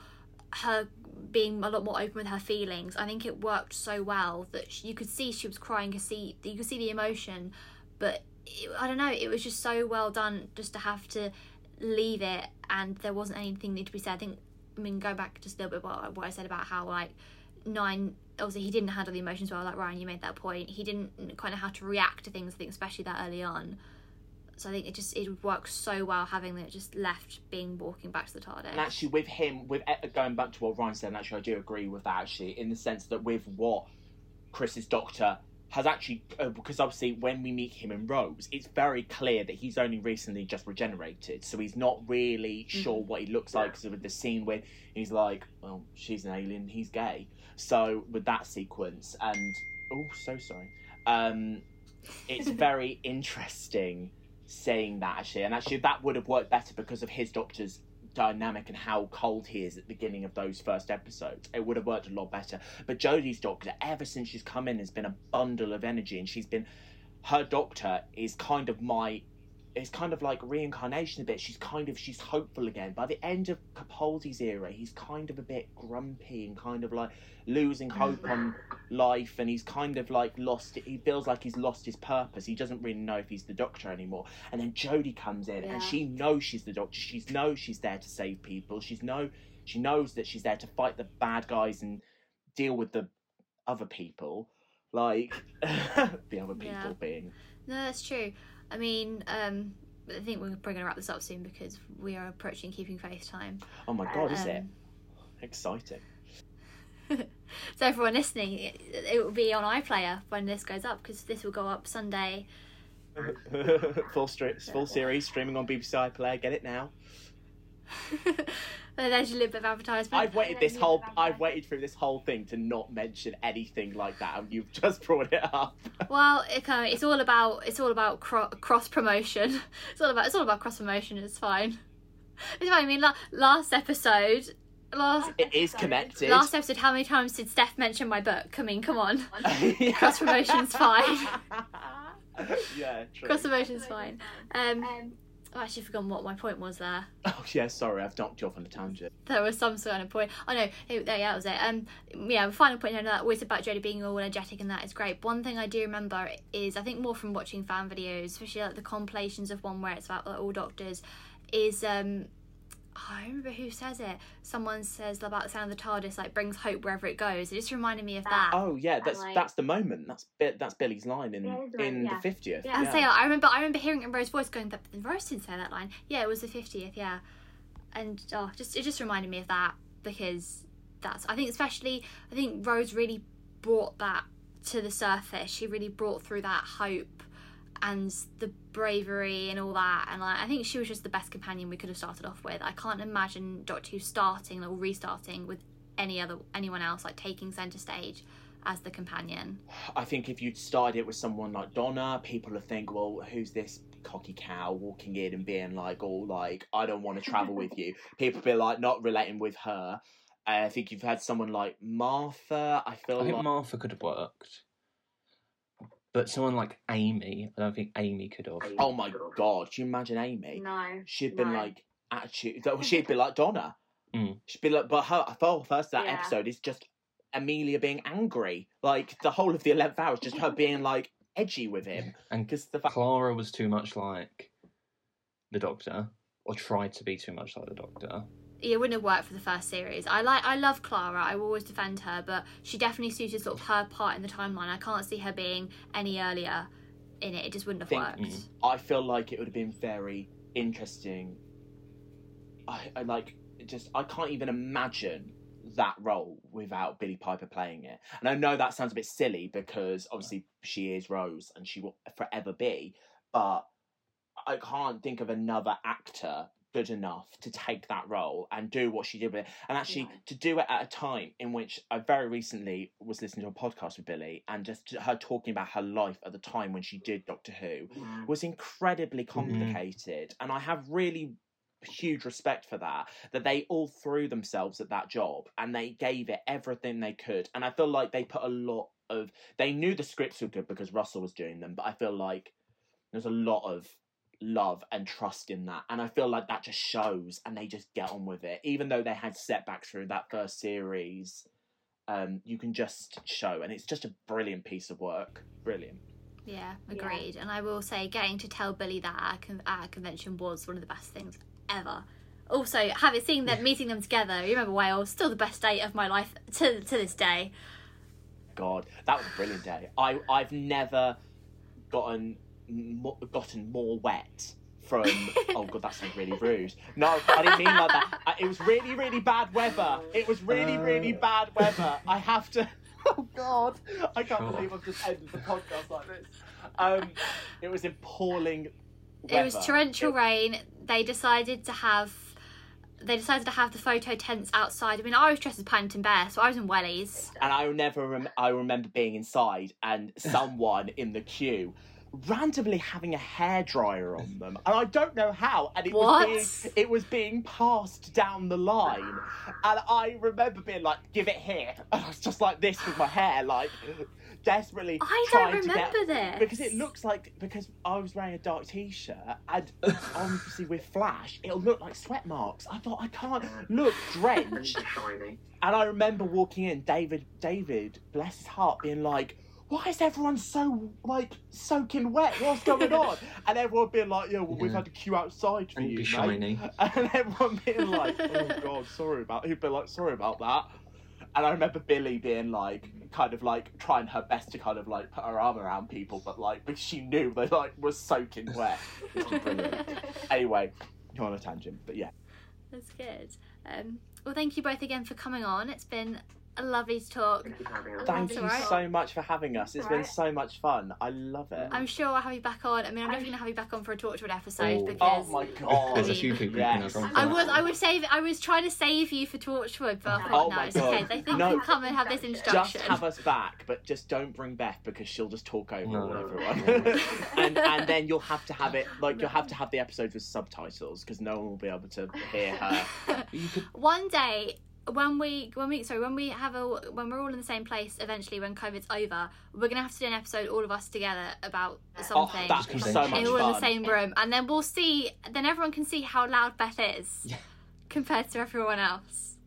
her being a lot more open with her feelings. I think it worked so well that she, you could see she was crying. You could see you could see the emotion, but it, I don't know. It was just so well done just to have to leave it, and there wasn't anything need to be said. I think. I mean, go back just a little bit what, what I said about how like nine. Obviously, he didn't handle the emotions well. Like Ryan, you made that point. He didn't kind of how to react to things. I think, especially that early on. So I think it just it works so well having it just left being walking back to the TARDIS. And actually, with him, with going back to what Ryan said, and actually, I do agree with that. Actually, in the sense that with what Chris's Doctor has actually, uh, because obviously when we meet him in Rose, it's very clear that he's only recently just regenerated, so he's not really sure what he looks like. So with the scene where he's like, "Well, she's an alien, he's gay," so with that sequence, and oh, so sorry. Um, it's very interesting saying that actually, and actually that would have worked better because of his Doctor's dynamic and how cold he is at the beginning of those first episodes. It would have worked a lot better. But Jodie's doctor, ever since she's come in, has been a bundle of energy, and she's been her doctor is kind of my. It's kind of like reincarnation a bit. She's kind of she's hopeful again. By the end of Capaldi's era, he's kind of a bit grumpy and kind of like losing hope on life, and he's kind of like lost. He feels like he's lost his purpose. He doesn't really know if he's the doctor anymore. And then Jodie comes in, Yeah. and she knows she's the doctor. She knows she's there to save people. She's know she knows that she's there to fight the bad guys and deal with the other people, like the other people Yeah. being. No, that's true. I mean, um, I think we're probably gonna wrap this up soon because we are approaching keeping faith time. Oh my god, is it Um, exciting? So everyone listening, it, it will be on iPlayer when this goes up because this will go up Sunday. full stri- full series streaming on BBC iPlayer. Get it now. There's your little bit of advertisement. I've waited Yeah, this whole I've waited through this whole thing to not mention anything like that, and you've just brought it up. Well, it kind it's all about it's all about cro- cross promotion. It's all about it's all about cross promotion. It's fine. It's fine. I mean, la- last episode, last It is connected. last episode, how many times did Steph mention my book? I mean, come on. Yeah. Cross promotion's fine. yeah, true. Cross promotion's fine. Um, Um, I've actually forgotten what my point was there. Oh yeah, sorry, I've knocked you off on a tangent. There was some sort of point. Oh no, it, there, yeah, that was it. Um, yeah, the final point I know that was about Jodie being all energetic and that is great. One thing I do remember is I think more from watching fan videos, especially like the compilations of one where it's about like, all doctors, is um I remember who says it. Someone says about the sound of the TARDIS like brings hope wherever it goes. It just reminded me of that. Oh yeah, that's like- that's the moment. That's that's Billie's line in Yeah, in yeah. the fiftieth. Yeah. And say I remember I remember hearing it in Rose's voice going, but Rose didn't say that line. Yeah, it was the fiftieth. Yeah, and oh, just it just reminded me of that because that's I think especially I think Rose really brought that to the surface. She really brought through that hope and the bravery and all that. And like, I think she was just the best companion we could have started off with. I can't imagine Doctor Who starting or restarting with any other anyone else like taking center stage as the companion. I think if you'd started it with someone like Donna, people would think, well, who's this cocky cow walking in and being like, all like, I don't want to travel with you. People be like, not relating with her. I think you've had someone like Martha. I feel I think like Martha could have worked, but someone like Amy, I don't think Amy could have. oh my god, can you imagine Amy? No. She'd been no. like attitude. She'd be like Donna. Mm. She'd be like, but her whole first that Yeah. episode is just Amelia being angry. Like the whole of the eleventh hour is just her being like edgy with him And because the fact. Clara was too much like the Doctor, or tried to be too much like the Doctor. It wouldn't have worked for the first series. I like I love Clara. I will always defend her, but she definitely suited sort of her part in the timeline. I can't see her being any earlier in it. It just wouldn't have Think- worked. Mm. I feel like it would have been very interesting. I, I like just I can't even imagine that role without Billie Piper playing it. And I know that sounds a bit silly because obviously she is Rose and she will forever be, but I can't think of another actor good enough to take that role and do what she did with it. And actually No. to do it at a time in which I very recently was listening to a podcast with Billie and just her talking about her life at the time when she did Doctor Who Mm. was incredibly complicated and i have really huge respect for that that they all threw themselves at that job and they gave it everything they could and i feel like they put a lot of they knew the scripts were good because russell was doing them but i feel like there's a lot of love and trust in that and i feel like that just shows and they just get on with it even though they had setbacks through that first series um, you can just show and it's just a brilliant piece of work brilliant Yeah, Yeah. agreed. And I will say, getting to tell Billie that at a, con- at a convention was one of the best things ever. Also, having seen them, meeting them together, you remember Wales, still the best day of my life to to this day. God, that was a brilliant day. I I've never gotten mo- gotten more wet from. oh God, that sounds really rude. No, I didn't mean like that. I, it was really really bad weather. It was really really Uh. bad weather. I have to. Oh God, I can't Sure. believe I've just ended the podcast like this. Um, it was appalling. It was torrential It- rain. They decided to have. They decided to have the photo tents outside. I mean, I was dressed as Paddington Bear, so I was in wellies. and I never rem- I remember being inside and someone in the queue randomly having a hairdryer on them and I don't know how and it What? was being it was being passed down the line. And I remember being like give it here. And I was just like this with my hair like desperately I don't trying to get remember this. because it looks like because I was wearing a dark t-shirt and obviously with flash it'll look like sweat marks. I thought I can't look drenched. And I remember walking in, David, David, bless his heart, being like, "Why is everyone so like soaking wet? What's going on?" And everyone being like, "Yeah, well, we've had to queue outside for And you, be mate." shiny. And everyone being like, "Oh God, sorry about." He'd be like, "Sorry about that." And I remember Billie being like, kind of like trying her best to kind of like put her arm around people, but like, because she knew they like were soaking wet. Which was brilliant. anyway, you're on a tangent, but yeah. That's good. Um, well, thank you both again for coming on. It's been a lovely to talk. Thank you for having us. Thank you alright. so much for having us. It's been Alright. so much fun. I love it. I'm sure I'll have you back on. I mean, I'm definitely gonna have you back on for a Torchwood episode Oh. Oh because my god. There's a few people Yes. you can have. I was that. I was save I was trying to save you for Torchwood, but I uh-huh. thought Oh no, my it's okay. They think No. you can come and have this introduction. Just introduction. have us back, but just don't bring Beth because she'll just talk over No. all everyone. and and then you'll have to have it like you'll have to have the episode with subtitles because no one will be able to hear her. Could One day when we when we sorry when we have a when we're all in the same place eventually when COVID's over, we're gonna have to do an episode all of us together about Oh, something. that'd be so much and we're all in the same room, and then we'll see. Then everyone can see how loud Beth is Yeah. compared to everyone else.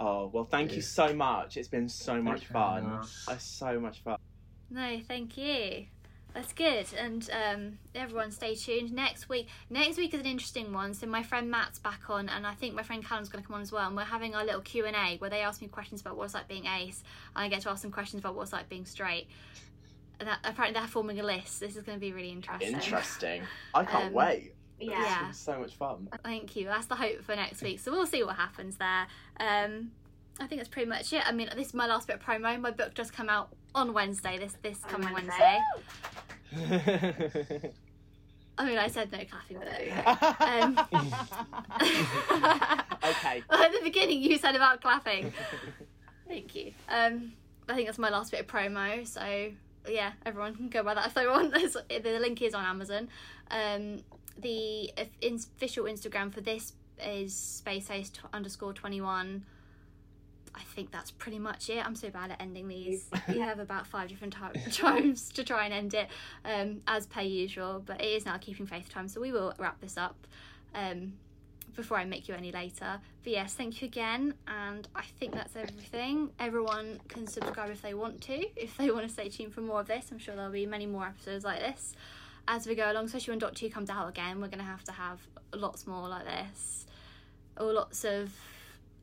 Oh well, thank you so much. It's been so much fun. us. It's so much fun. No, thank you. That's good. And um, everyone, stay tuned. Next week, next week is an interesting one. So my friend Matt's back on, and I think my friend Callum's going to come on as well. And we're having our little Q and A where they ask me questions about what's like being ace, and I get to ask them questions about what's like being straight. And that, apparently, they're forming a list. This is going to be really interesting. Interesting. I can't Um, wait. Yeah. Yeah. So much fun. Thank you. That's the hope for next week. So we'll see what happens there. Um, I think that's pretty much it. I mean, this is my last bit of promo. My book does come out on Wednesday. This this On coming Wednesday. Wednesday. I mean, I said no clapping, but there we okay. Well, at the beginning, you said about clapping. Thank you. Um, I think that's my last bit of promo. So yeah, everyone can go buy that if they want. It's- the link is on Amazon. Um, the official Instagram for this is spaceace underscore twenty one. I think that's pretty much it. I'm so bad at ending these. we have about five different ti- times to try and end it, um, as per usual. But it is now keeping faith time, so we will wrap this up. Um, before I make you any later. But yes, thank you again, and I think that's everything. Everyone can subscribe if they want to, if they want to stay tuned for more of this. I'm sure there'll be many more episodes like this as we go along, especially when Dot 2 comes out again. We're going to have to have lots more like this, or lots of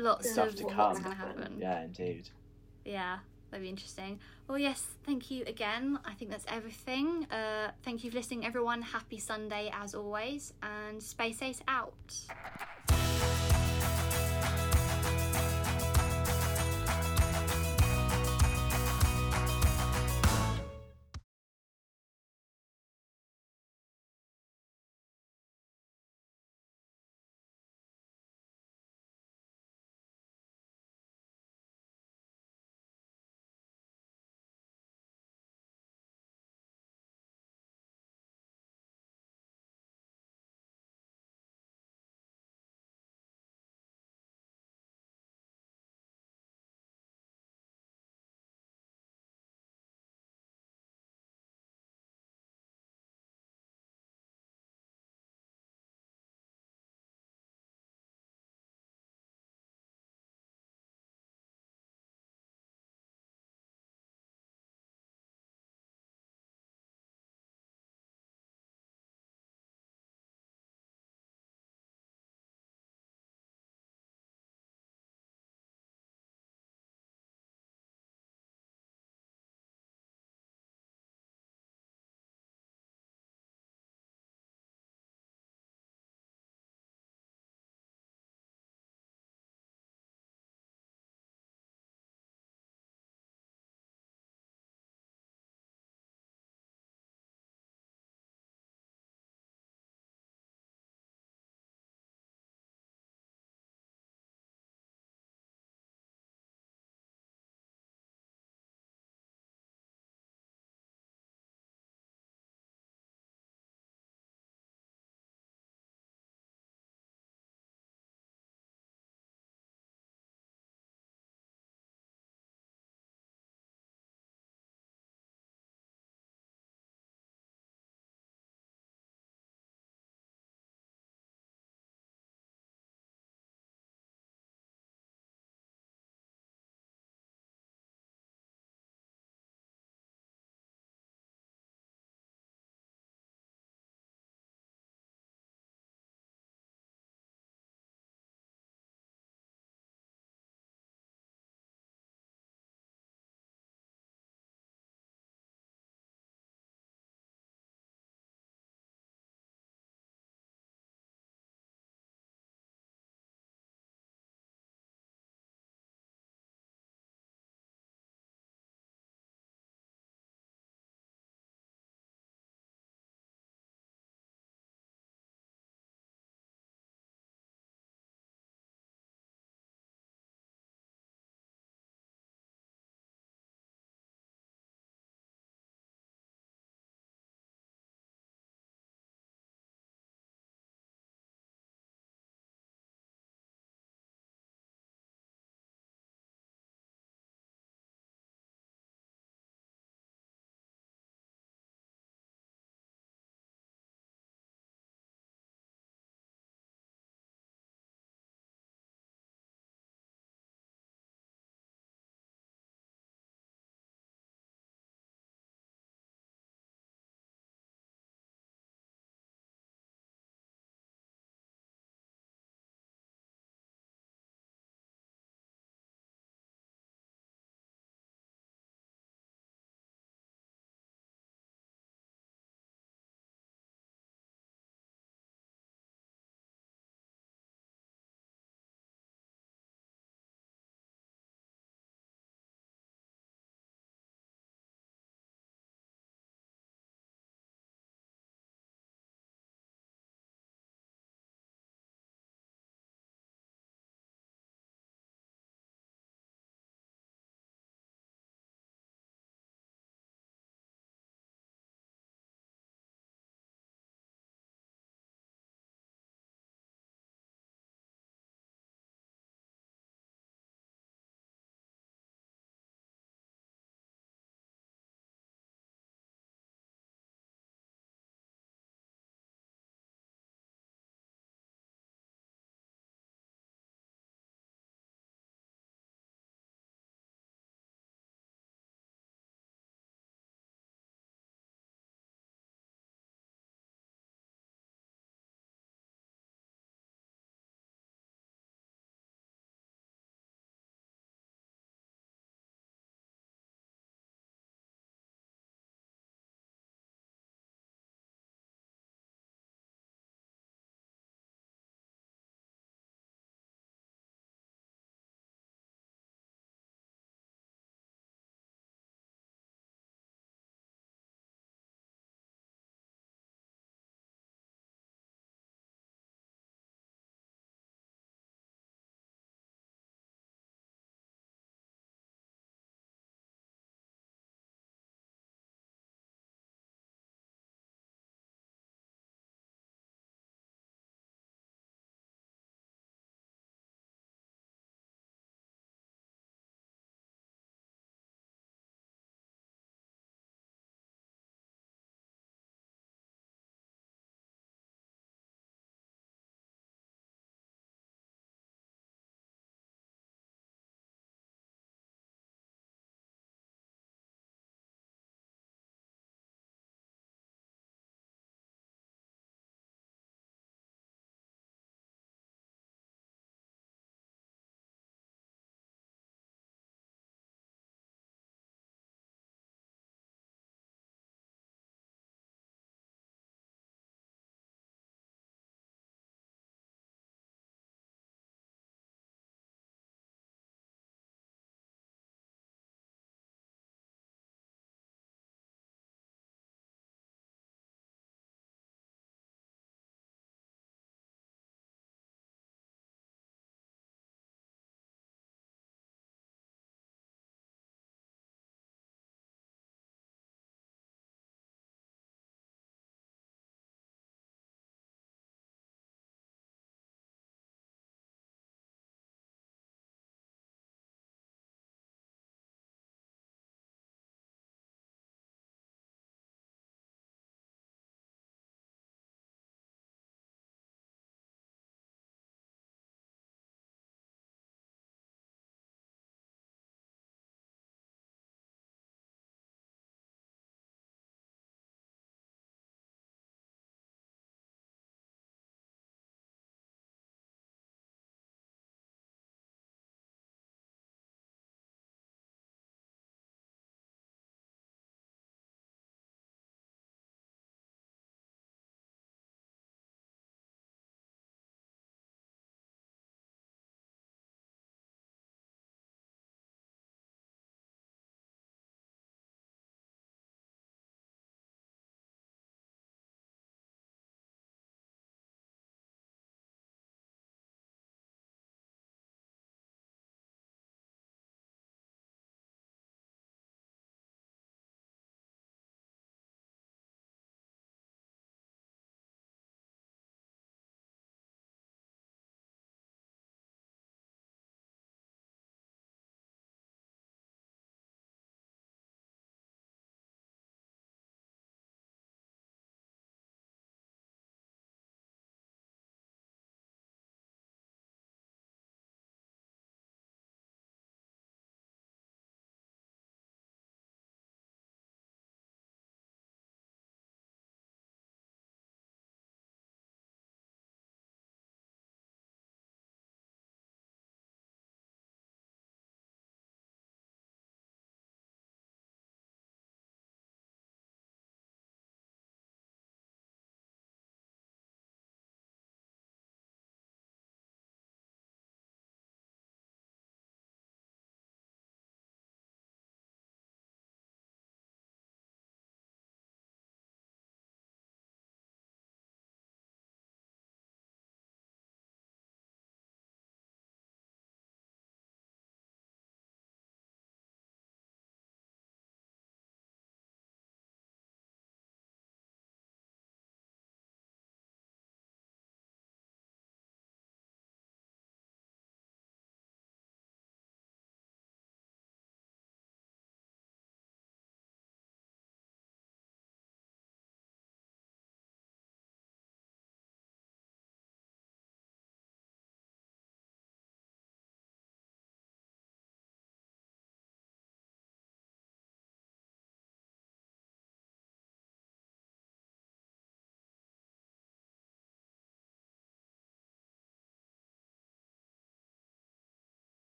lots Stuff of to what's come. going to happen. Yeah, indeed. Yeah, that'd be interesting. Well, yes, thank you again. I think that's everything. Uh, thank you for listening, everyone. Happy Sunday as always, and Space Ace out.